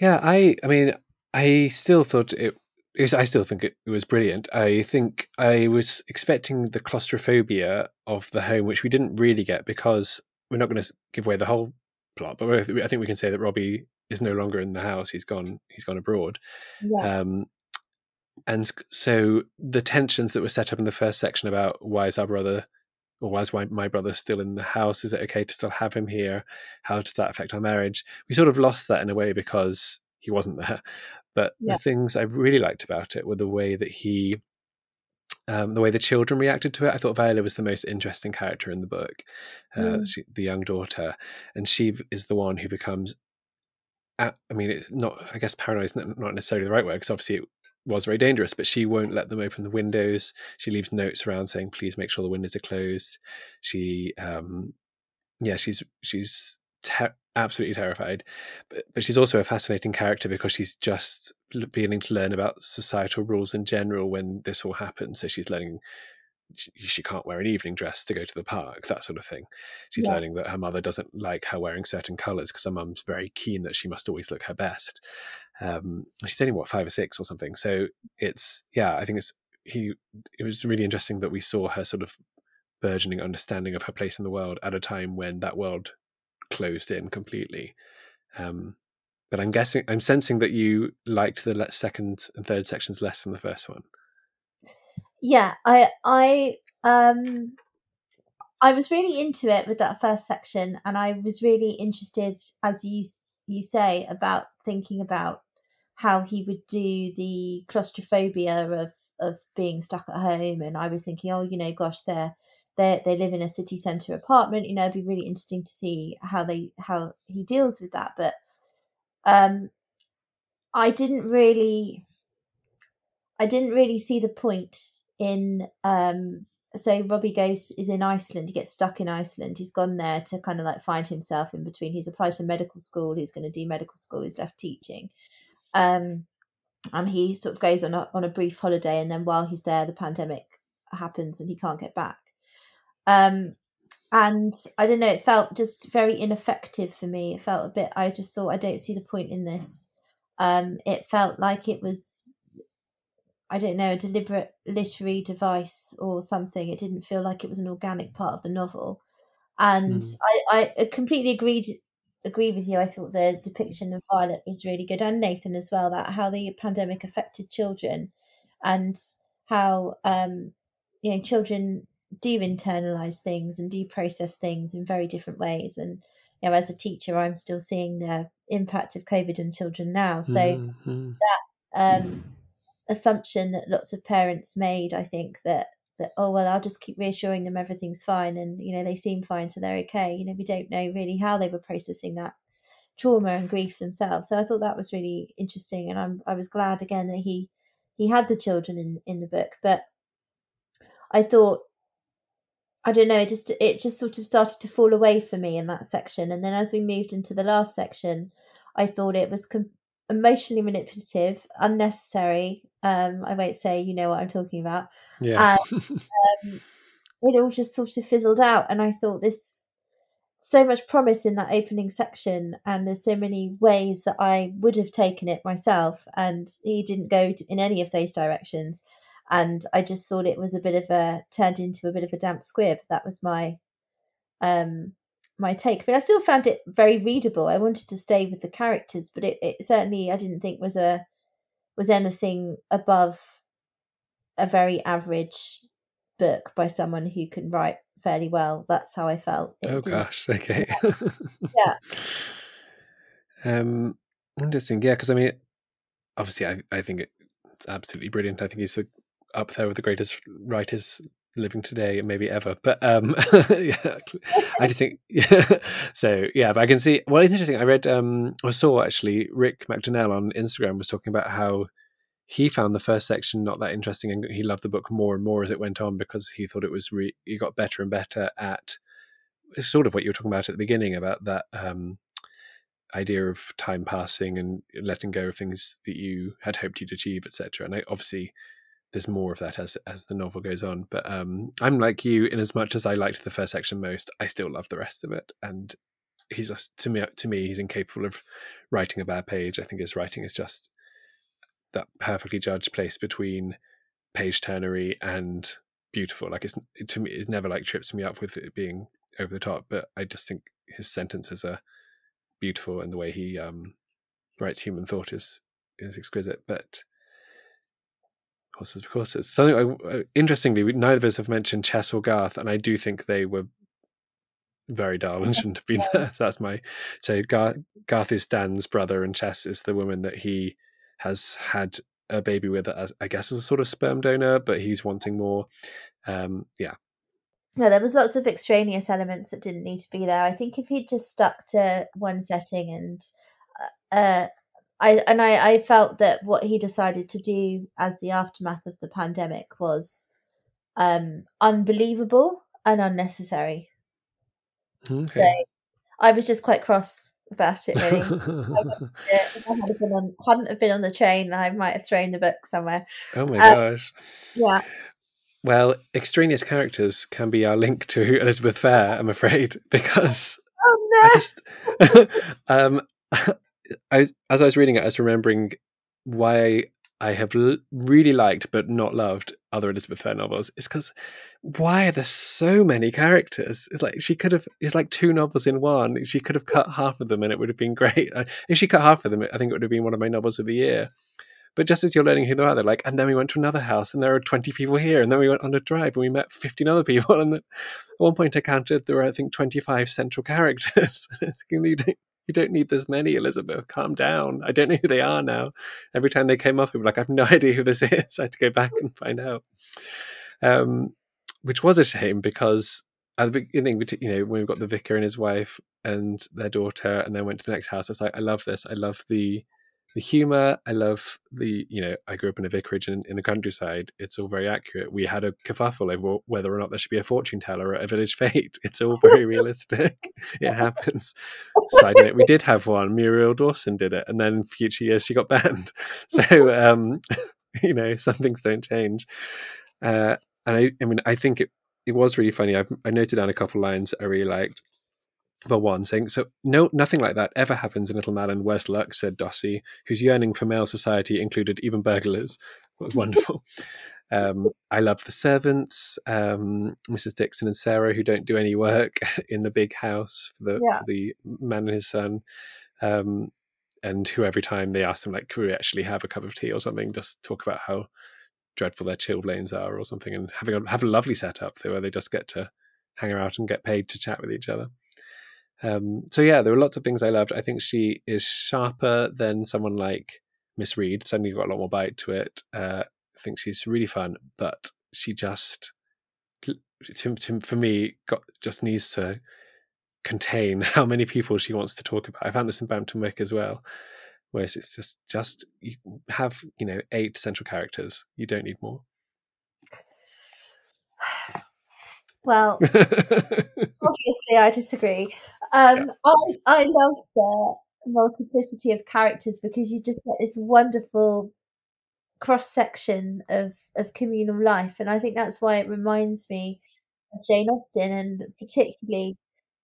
Yeah, I I mean, I still thought it was, I still think it, it, was brilliant. I think I was expecting the claustrophobia of the home, which we didn't really get because we're not going to give away the whole plot. But I think we can say that Robbie is no longer in the house; he's gone. He's gone abroad. Yeah. Um, and so the tensions that were set up in the first section about why is our brother or why is my brother still in the house? Is it okay to still have him here? How does that affect our marriage? We sort of lost that in a way because he wasn't there. But yeah. the things I really liked about it were the way that he, um, the way the children reacted to it. I thought Viola was the most interesting character in the book, uh, mm. she, the young daughter, and she is the one who becomes. I mean, it's not. I guess paranoid is not necessarily the right word because obviously it was very dangerous. But she won't let them open the windows. She leaves notes around saying, "Please make sure the windows are closed." She, um, yeah, she's she's ter- absolutely terrified. But, but she's also a fascinating character because she's just beginning to learn about societal rules in general when this all happens. So she's learning she, she can't wear an evening dress to go to the park, that sort of thing. She's yeah. learning that her mother doesn't like her wearing certain colours because her mum's very keen that she must always look her best. Um, she's only what five or six or something. So it's yeah, I think it's he. It was really interesting that we saw her sort of burgeoning understanding of her place in the world at a time when that world closed in completely. Um, but I'm guessing, I'm sensing that you liked the second and third sections less than the first one. Yeah, I, I, um, I was really into it with that first section, and I was really interested, as you you say, about thinking about how he would do the claustrophobia of of being stuck at home. And I was thinking, oh, you know, gosh, they're they they live in a city center apartment. You know, it'd be really interesting to see how they how he deals with that. But um, I didn't really, I didn't really see the point in. Um, so Robbie goes is in Iceland. He gets stuck in Iceland. He's gone there to kind of like find himself in between. He's applied to medical school. He's going to do medical school. He's left teaching. Um, and he sort of goes on a, on a brief holiday and then while he's there the pandemic happens and he can't get back um, and I don't know, it felt just very ineffective for me. It felt a bit, I just thought, I don't see the point in this. Um, it felt like it was, I don't know, a deliberate literary device or something. It didn't feel like it was an organic part of the novel. And mm. I, I completely agreed agree with you. I thought the depiction of Violet was really good, and Nathan as well. That how the pandemic affected children, and how um, you know children do internalize things and do process things in very different ways. And you know, as a teacher, I'm still seeing the impact of COVID on children now. So mm-hmm. that um, assumption that lots of parents made, I think that that oh well, I'll just keep reassuring them everything's fine, and you know they seem fine, so they're okay. You know, we don't know really how they were processing that trauma and grief themselves. So I thought that was really interesting, and I'm I was glad again that he he had the children in in the book, but I thought I don't know, it just it just sort of started to fall away for me in that section. And then as we moved into the last section, I thought it was com- emotionally manipulative, unnecessary. Um, I won't say you know what I'm talking about. Yeah. And, (laughs) um, it all just sort of fizzled out, and I thought this so much promise in that opening section, and there's so many ways that I would have taken it myself, and he didn't go in any of those directions and I just thought it was a bit of a turned into a bit of a damp squib. That was my um my take, but I still found it very readable. I wanted to stay with the characters, but it, it certainly I didn't think was a was anything above a very average book by someone who can write fairly well. That's how I felt. It oh did. gosh, okay. (laughs) (laughs) yeah. Um, interesting. Yeah, because I mean, obviously, I I think it's absolutely brilliant. I think he's up there with the greatest writers living today maybe ever but um (laughs) yeah i just think yeah (laughs) so yeah but i can see well it's interesting i read um i saw actually rick mcdonnell on instagram was talking about how he found the first section not that interesting and he loved the book more and more as it went on because he thought it was re- he got better and better at sort of what you were talking about at the beginning about that um idea of time passing and letting go of things that you had hoped you'd achieve etc and I, obviously there's more of that as as the novel goes on. But um, I'm like you, in as much as I liked the first section most, I still love the rest of it. And he's just to me to me he's incapable of writing a bad page. I think his writing is just that perfectly judged place between page turnery and beautiful. Like it's to me, it's never like trips me up with it being over the top. But I just think his sentences are beautiful, and the way he um, writes human thought is is exquisite. But Horses of courses. Something I, uh, interestingly, neither of us have mentioned Chess or Garth, and I do think they were very dull and shouldn't have been there. So that's my so Garth, Garth is Dan's brother, and Chess is the woman that he has had a baby with, as I guess, as a sort of sperm donor, but he's wanting more. Um, yeah. Yeah, there was lots of extraneous elements that didn't need to be there. I think if he'd just stuck to one setting and uh, uh I and I, I felt that what he decided to do as the aftermath of the pandemic was um unbelievable and unnecessary. Okay. So I was just quite cross about it really. if I had been on, hadn't have been on the train, I might have thrown the book somewhere. Oh my um, gosh. Yeah. Well, extraneous characters can be our link to Elizabeth Fair, I'm afraid, (laughs) because oh, no. I just (laughs) um (laughs) I as I was reading it, I was remembering why I have l- really liked but not loved other Elizabeth Fair novels. Is because why are there so many characters? It's like she could have. It's like two novels in one. She could have cut half of them, and it would have been (laughs) great. If she cut half of them, I think it would have been one of my novels of the year. But just as you're learning who they are, they're like, and then we went to another house, and there are 20 people here, and then we went on a drive, and we met 15 other people. (laughs) And at one point, I counted there were, I think, 25 central characters. (laughs) you don't need this many, Elizabeth. Calm down. I don't know who they are now. Every time they came up, I'm like, I have no (laughs) idea who this is. I had to go back and find out. Um, which was a shame because at the beginning, you know, when we got the vicar and his wife and their daughter, and then went to the next house, I was like, I love this. I love the the humor. I love the, you know, I grew up in a vicarage in, in the countryside. It's all very accurate. We had a kerfuffle over whether or not there should be a fortune teller at a village (laughs) fete. It's all very (laughs) realistic. it happens. (laughs) Side note, we did have one. Muriel Dawson did it, and then future years she got banned. So, um, you know, some things don't change. Uh, and I, I mean, I think it, it was really funny. I've, I noted down a couple lines I really liked for one thing. So no, nothing like that ever happens in Little Malin. Worse luck, said Dossie, whose yearning for male society included even burglars. (laughs) It was wonderful. um, I love the servants, um, Mrs. Dixon and Sarah, who don't do any work (laughs) in the big house for the yeah. for the man and his son. Um, and who every time they ask them, like, could we actually have a cup of tea or something?" Just talk about how dreadful their chilblains are or something, and having a have a lovely setup there where they just get to hang out and get paid to chat with each other. Um, so yeah, there were lots of things I loved. I think she is sharper than someone like Miss Read. Suddenly got a lot more bite to it. Uh, I think she's really fun, but she just, to, to, for me, got just needs to contain (laughs) how many people she wants to talk about. I found this in Bramton Wick as well, whereas it's just just you have you know eight central characters. You don't need more. Well, (laughs) obviously, I disagree. Um, yeah. I I love the multiplicity of characters because you just get this wonderful cross section of of communal life, and I think that's why it reminds me of Jane Austen, and particularly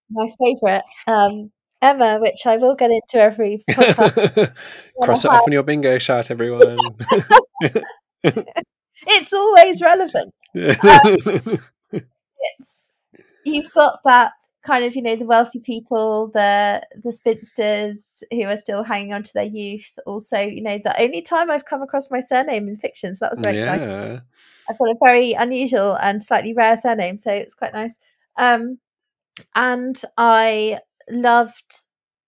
my favourite um, Emma, which I will get into every (laughs) podcast. Cross it off on your bingo chart, everyone. (laughs) it's always relevant. Um, it's you've got that kind of you know the wealthy people the the spinsters who are still hanging on to their youth. Also you know the only time i've come across my surname in fiction so that was very yeah. exciting i've got a very unusual and slightly rare surname so it's quite nice. Um and i loved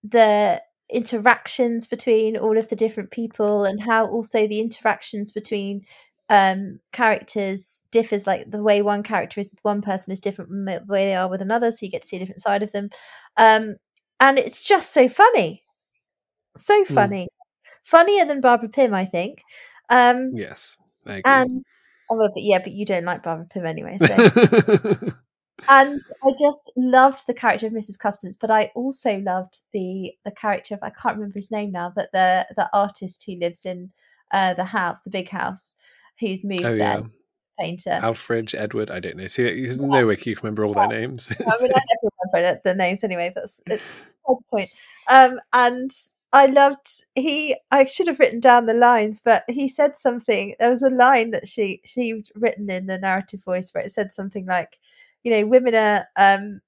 the interactions between all of the different people and how also the interactions between um characters differs like the way one character is with one person is different from the way they are with another so you get to see a different side of them um and it's just so funny so hmm. funny mm. funnier than barbara pym i think um yes and oh, but yeah but you don't like barbara pym anyway so (laughs) and I just loved the character of Mrs. Custance, but I also loved the the character of I can't remember his name now, but the the artist who lives in uh, the house, the big house, who's moved oh, yeah. Painter. Alfred, Edward, I don't know. See, there's yeah. no way you can remember all yeah. their names. I mean, I (laughs) never remember the names anyway, but it's, it's (laughs) the point. Um, and I loved he. I should have written down the lines, but he said something. There was a line that she she'd written in the narrative voice where it said something like, you know, women are. Um,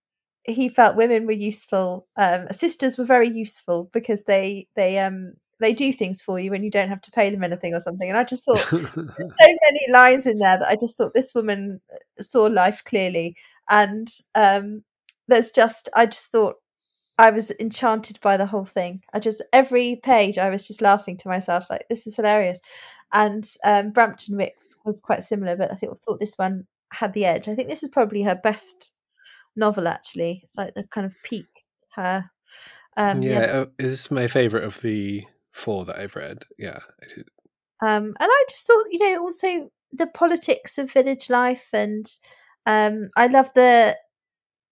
he felt women were useful. Um, sisters were very useful because they they um they do things for you and you don't have to pay them anything or something. And I just thought (laughs) there's so many lines in there that I just thought this woman saw life clearly. And um, there's just I just thought I was enchanted by the whole thing. I just every page I was just laughing to myself like this is hilarious. And um, Bramton Wick was, was quite similar, but I think I thought this one had the edge. I think this is probably her best novel actually. It's like the kind of peaks her. Um, yeah, oh, this is my favorite of the four that I've read. Yeah, um, and I just thought, you know, also the politics of village life, and um, I love the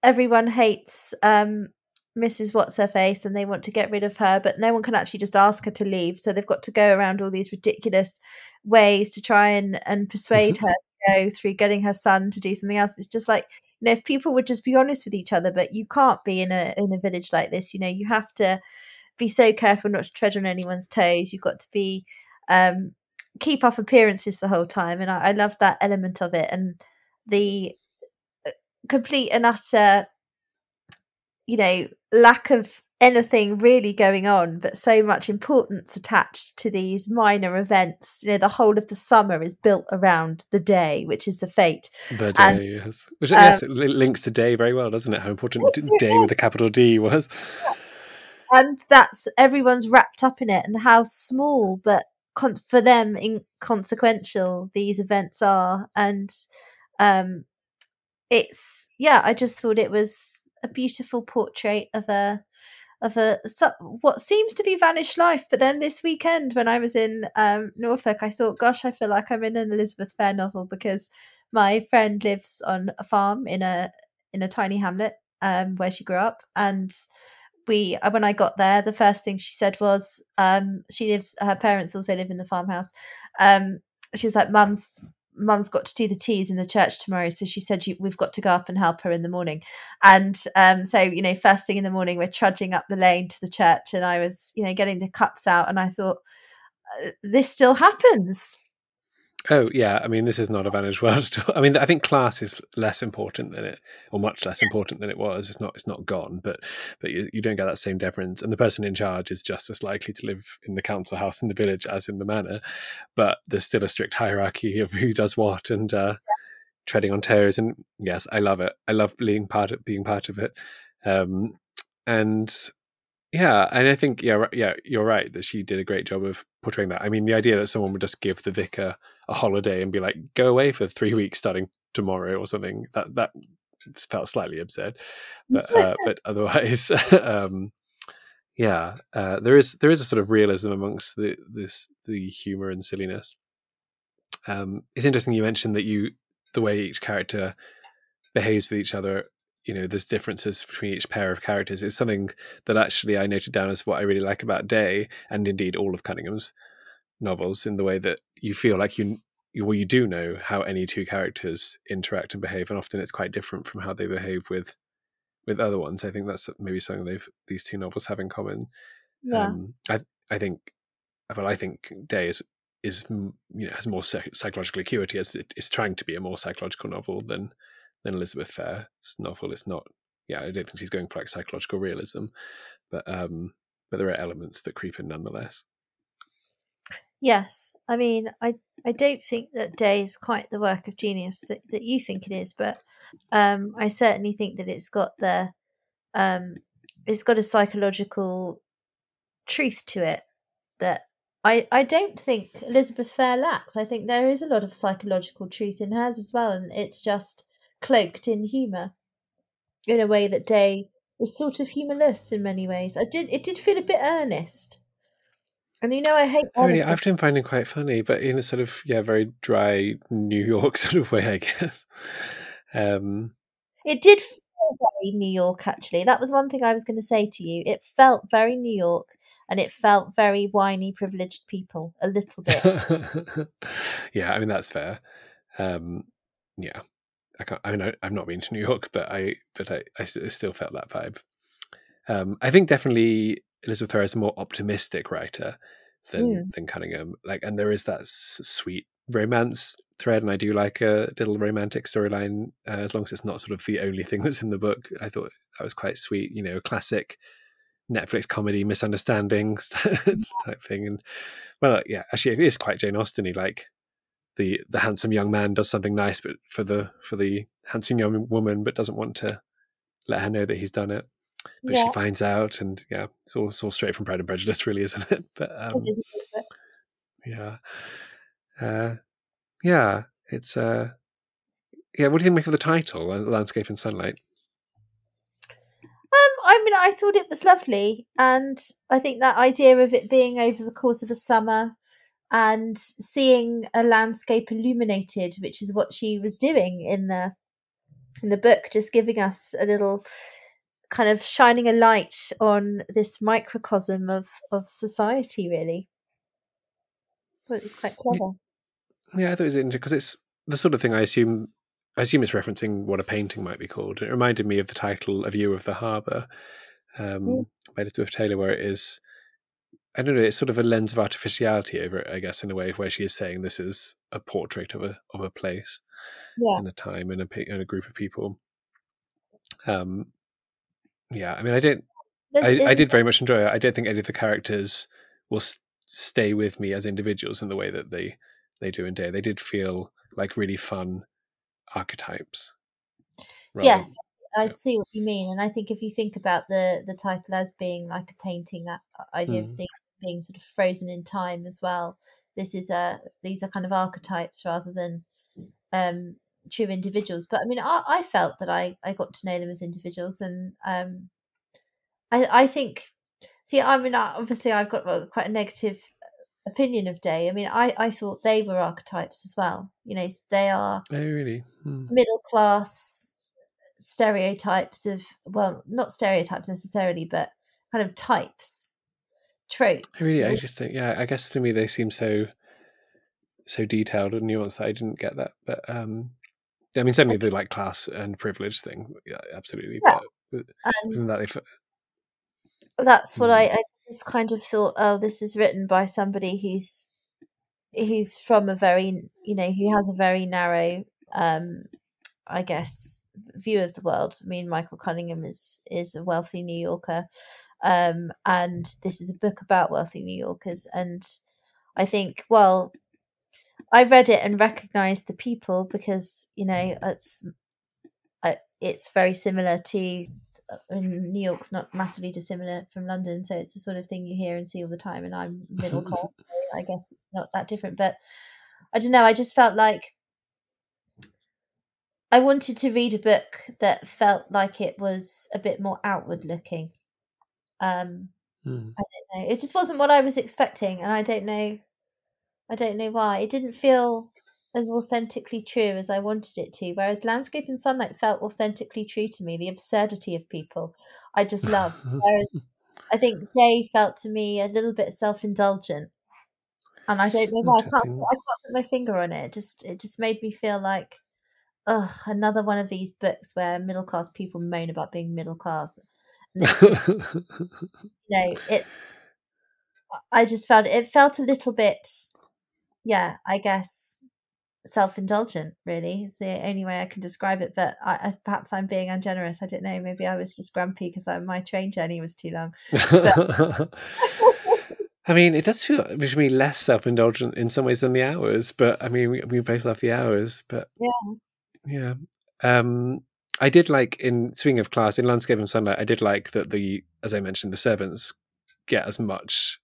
everyone hates um, Mrs. What's Her Face and they want to get rid of her, but no one can actually just ask her to leave. So they've got to go around all these ridiculous ways to try and, and persuade her to go through getting her son to do something else. It's just like, you know, if people would just be honest with each other, but you can't be in a in a village like this, you know, you have to be so careful not to tread on anyone's toes. You've got to be um keep up appearances the whole time. And I, I love that element of it and the uh, complete and utter you know, lack of anything really going on, but so much importance attached to these minor events. You know, the whole of the summer is built around the day, which is the fete. The day, and, yes. Which, um, yes, it links to day very well, doesn't it? How important day with a capital D was. And that's everyone's wrapped up in it, and how small, but con- for them, inconsequential these events are. And um, it's, yeah, I just thought it was a beautiful portrait of a of a what seems to be vanished life. But then this weekend, when I was in um, Norfolk, I thought, "Gosh, I feel like I'm in an Elizabeth Fair novel because my friend lives on a farm in a in a tiny hamlet um, where she grew up, and we uh, when I got there, the first thing she said was, um, she lives. Her parents also live in the farmhouse. Um, she was like, "Mum's mum's got to do the teas in the church tomorrow so she said we've got to go up and help her in the morning and um, so you know first thing in the morning we're trudging up the lane to the church and i was you know getting the cups out and i thought uh, this still happens Oh yeah, I mean this is not a vanished world at all. I mean I think class is less important than it, or much less important than it was. It's not it's not gone, but but you, you don't get that same deference, and the person in charge is just as likely to live in the council house in the village as in the manor, but there's still a strict hierarchy of who does what and uh, treading on toes. And yes, I love it. I love being part of being part of it, um, and yeah, and I think yeah, yeah, you're right that she did a great job of portraying that. I mean, the idea that someone would just give the vicar a holiday and be like, "Go away for three (laughs) weeks starting tomorrow" or something that that felt slightly absurd, but uh, (laughs) but otherwise, (laughs) um, yeah, uh, there is there is a sort of realism amongst the this the humor and silliness. Um, it's interesting you mentioned that you the way each character behaves with each other you know there's differences between each pair of characters is something that actually I noted down as what I really like about Day and indeed all of Cunningham's novels in the way that you feel like you well you do know how any two characters interact and behave and often it's quite different from how they behave with with other ones. I think that's maybe something they've these two novels have in common. Yeah. Um, I I think well I think Day is is you know has more psychological acuity as it's trying to be a more psychological novel than than Elizabeth Fair's novel. It's not, yeah, I don't think she's going for like psychological realism, but um, but there are elements that creep in nonetheless. Yes, I mean, I I don't think that Day is quite the work of genius that, that you think it is, but um, I certainly think that it's got the um, it's got a psychological truth to it that I, I don't think Elizabeth Fair lacks. I think there is a lot of psychological truth in hers as well, and it's just cloaked in humour in a way that Day is sort of humorless in many ways. I did it did feel a bit earnest. And you know, I hate. I really, I've been finding quite funny, but in a sort of yeah, very dry New York (laughs) sort of way, I guess. Um, it did feel very New York. Actually, that was one thing I was going to say to you. It felt very New York, and it felt very whiny, privileged people a little bit. (laughs) yeah, I mean that's fair. Um, yeah, I can't. I mean, I, have not been to New York, but I but I, I still felt that vibe. Um, I think definitely Elizabeth Fair is a more optimistic writer than mm. than Cunningham. Like, and there is that s- sweet romance thread, and I do like a little romantic storyline uh, as long as it's not sort of the only thing that's in the book. I thought that was quite sweet. You know, classic Netflix comedy misunderstandings (laughs) type thing. And well, yeah, actually, it is quite Jane Austen-y. Like the the handsome young man does something nice, but for the for the handsome young woman, but doesn't want to let her know that he's done it. But Yeah. she finds out, and yeah, it's all, it's all straight from Pride and Prejudice, really, isn't it? (laughs) But um, It is a good book. yeah, uh, yeah, it's uh, yeah. What do you think make of the title, uh, "Landscape in Sunlight"? Um, I mean, I thought it was lovely, and I think that idea of it being over the course of a summer and seeing a landscape illuminated, which is what she was doing in the in the book, just giving us a little kind of shining a light on this microcosm of of society, really. But it was quite clever. Yeah, I thought it was interesting because it's the sort of thing I assume. I assume it's referencing what a painting might be called. It reminded me of the title "A View of the Harbour" um, Mm. by Elizabeth Taylor, where it is. I don't know. It's sort of a lens of artificiality over it, I guess, in a way where she is saying this is a portrait of a of a place Yeah, and a time and a and a group of people. Um, yeah, I mean, I don't. I, I did very much enjoy it. I don't think any of the characters will s- stay with me as individuals in the way that they they do in Day. They did feel like really fun archetypes. Yes, I yeah. see what you mean, and I think if you think about the the title as being like a painting, that idea of Mm. Being sort of frozen in time as well. This is a these are kind of archetypes rather than um, true individuals. But I mean, I, I felt that I I got to know them as individuals, and um, I I think. See, I mean, obviously, I've got uh, quite a negative opinion of Day. I mean, I I thought they were archetypes as well. You know, they are Oh, really? Hmm. middle class stereotypes of well not stereotypes necessarily but kind of types tropes Oh, really? I just think, yeah, I guess to me they seem so so detailed and nuanced that I didn't get that. But um, I mean, certainly the like class and privilege thing, yeah, absolutely. Yeah. But and that that's what Mm. I, I just kind of thought oh this is written by somebody who's who's from a very you know who has a very narrow um i guess view of the world i mean michael cunningham is is a wealthy new yorker um and this is a book about wealthy new yorkers and i think well i read it and recognized the people because you know it's uh, it's very similar to uh, New York's not massively dissimilar from London, so it's the sort of thing you hear and see all the time. And I'm middle class, (laughs) so I guess it's not that different. But I don't know. I just felt like I wanted to read a book that felt like it was a bit more outward looking. Um, Hmm. I don't know. It just wasn't what I was expecting, and I don't know. I don't know why. It didn't feel as authentically true as I wanted it to. Whereas Landscape in Sunlight felt authentically true to me. The absurdity of people, I just love. Whereas (laughs) I think Day felt to me a little bit self-indulgent, and I don't know why. I can't. I can't put my finger on it. It just it just made me feel like, ugh, another one of these books where middle class people moan about being middle class. And it's just (laughs) you know it's i just felt it felt a little bit yeah i guess self-indulgent really is the only way i can describe it but I, I perhaps i'm being ungenerous i don't know maybe i was just grumpy because uh, my train journey was too long (laughs) I mean, it does feel to me less self-indulgent in some ways than the hours, but I mean, we, we both love the hours, but Yeah. Yeah. Um, I did like in Swing of Class in Landscape in Sunlight. I did like that the, as I mentioned, the servants get as much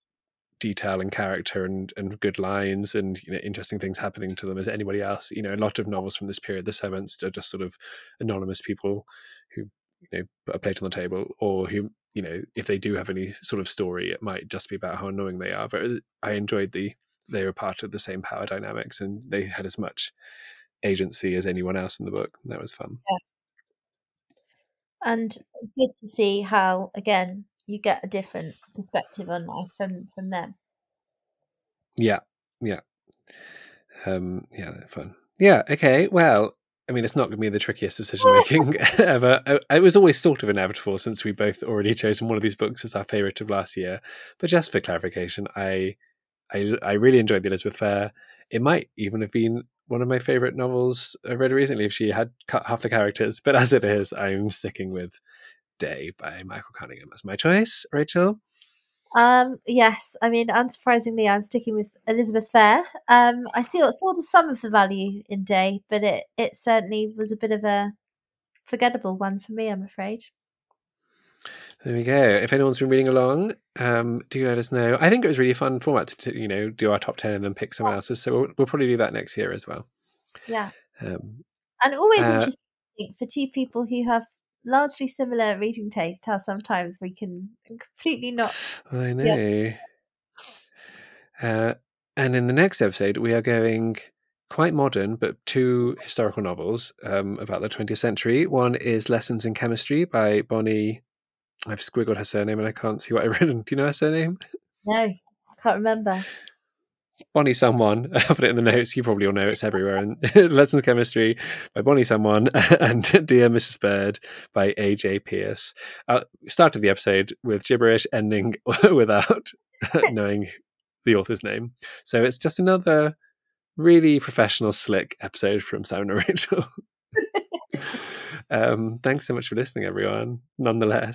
detail and character and and good lines and you know interesting things happening to them as anybody else. You know, a lot of novels from this period, the servants are just sort of anonymous people who you know put a plate on the table or who you know if they do have any sort of story it might just be about how annoying they are but i enjoyed the they were part of the same power dynamics and they had as much agency as anyone else in the book. That was fun. And good to see how again you get a different perspective on life from from them. Yeah. Yeah. Um yeah fun. Yeah okay well I mean, it's not going to be the trickiest decision (laughs) making (laughs) ever. It was always sort of inevitable since we both already chosen one of these books as our favorite of last year. But just for clarification, I, I, I really enjoyed the Elizabeth Fair. It might even have been one of my favorite novels I read recently if she had cut half the characters. But as it is, I'm sticking with Day by Michael Cunningham. as my choice. Rachel? Um, yes, I mean, unsurprisingly, I'm sticking with Elizabeth Fair. Um, I see, saw the sum of the value in Day, but it, it certainly was a bit of a forgettable one for me, I'm afraid. There we go. If anyone's been reading along, um, do let us know. I think it was really fun format to, you know do our top ten and then pick someone else's. So we'll, we'll probably do that next year as well. Yeah. Um, and always uh, interesting for two people who have largely similar reading taste. How sometimes we can completely not. I know. Uh, and in the next episode, we are going quite modern, but two historical novels um, about the 20th century. One is Lessons in Chemistry by Bonnie I've squiggled her surname and I can't see what I've (laughs) written. Do you know her surname? No, I can't remember. Bonnie Someone. (laughs) I'll put it in the notes. You probably all know it's everywhere. And (laughs) Lessons Chemistry by Bonnie Someone and Dear Mrs. Bird by AJ Pearce. Uh, started the episode with gibberish, ending without knowing the author's name. So it's just another really professional, slick episode from Simon and Rachel. um, thanks so much for listening, everyone. Nonetheless.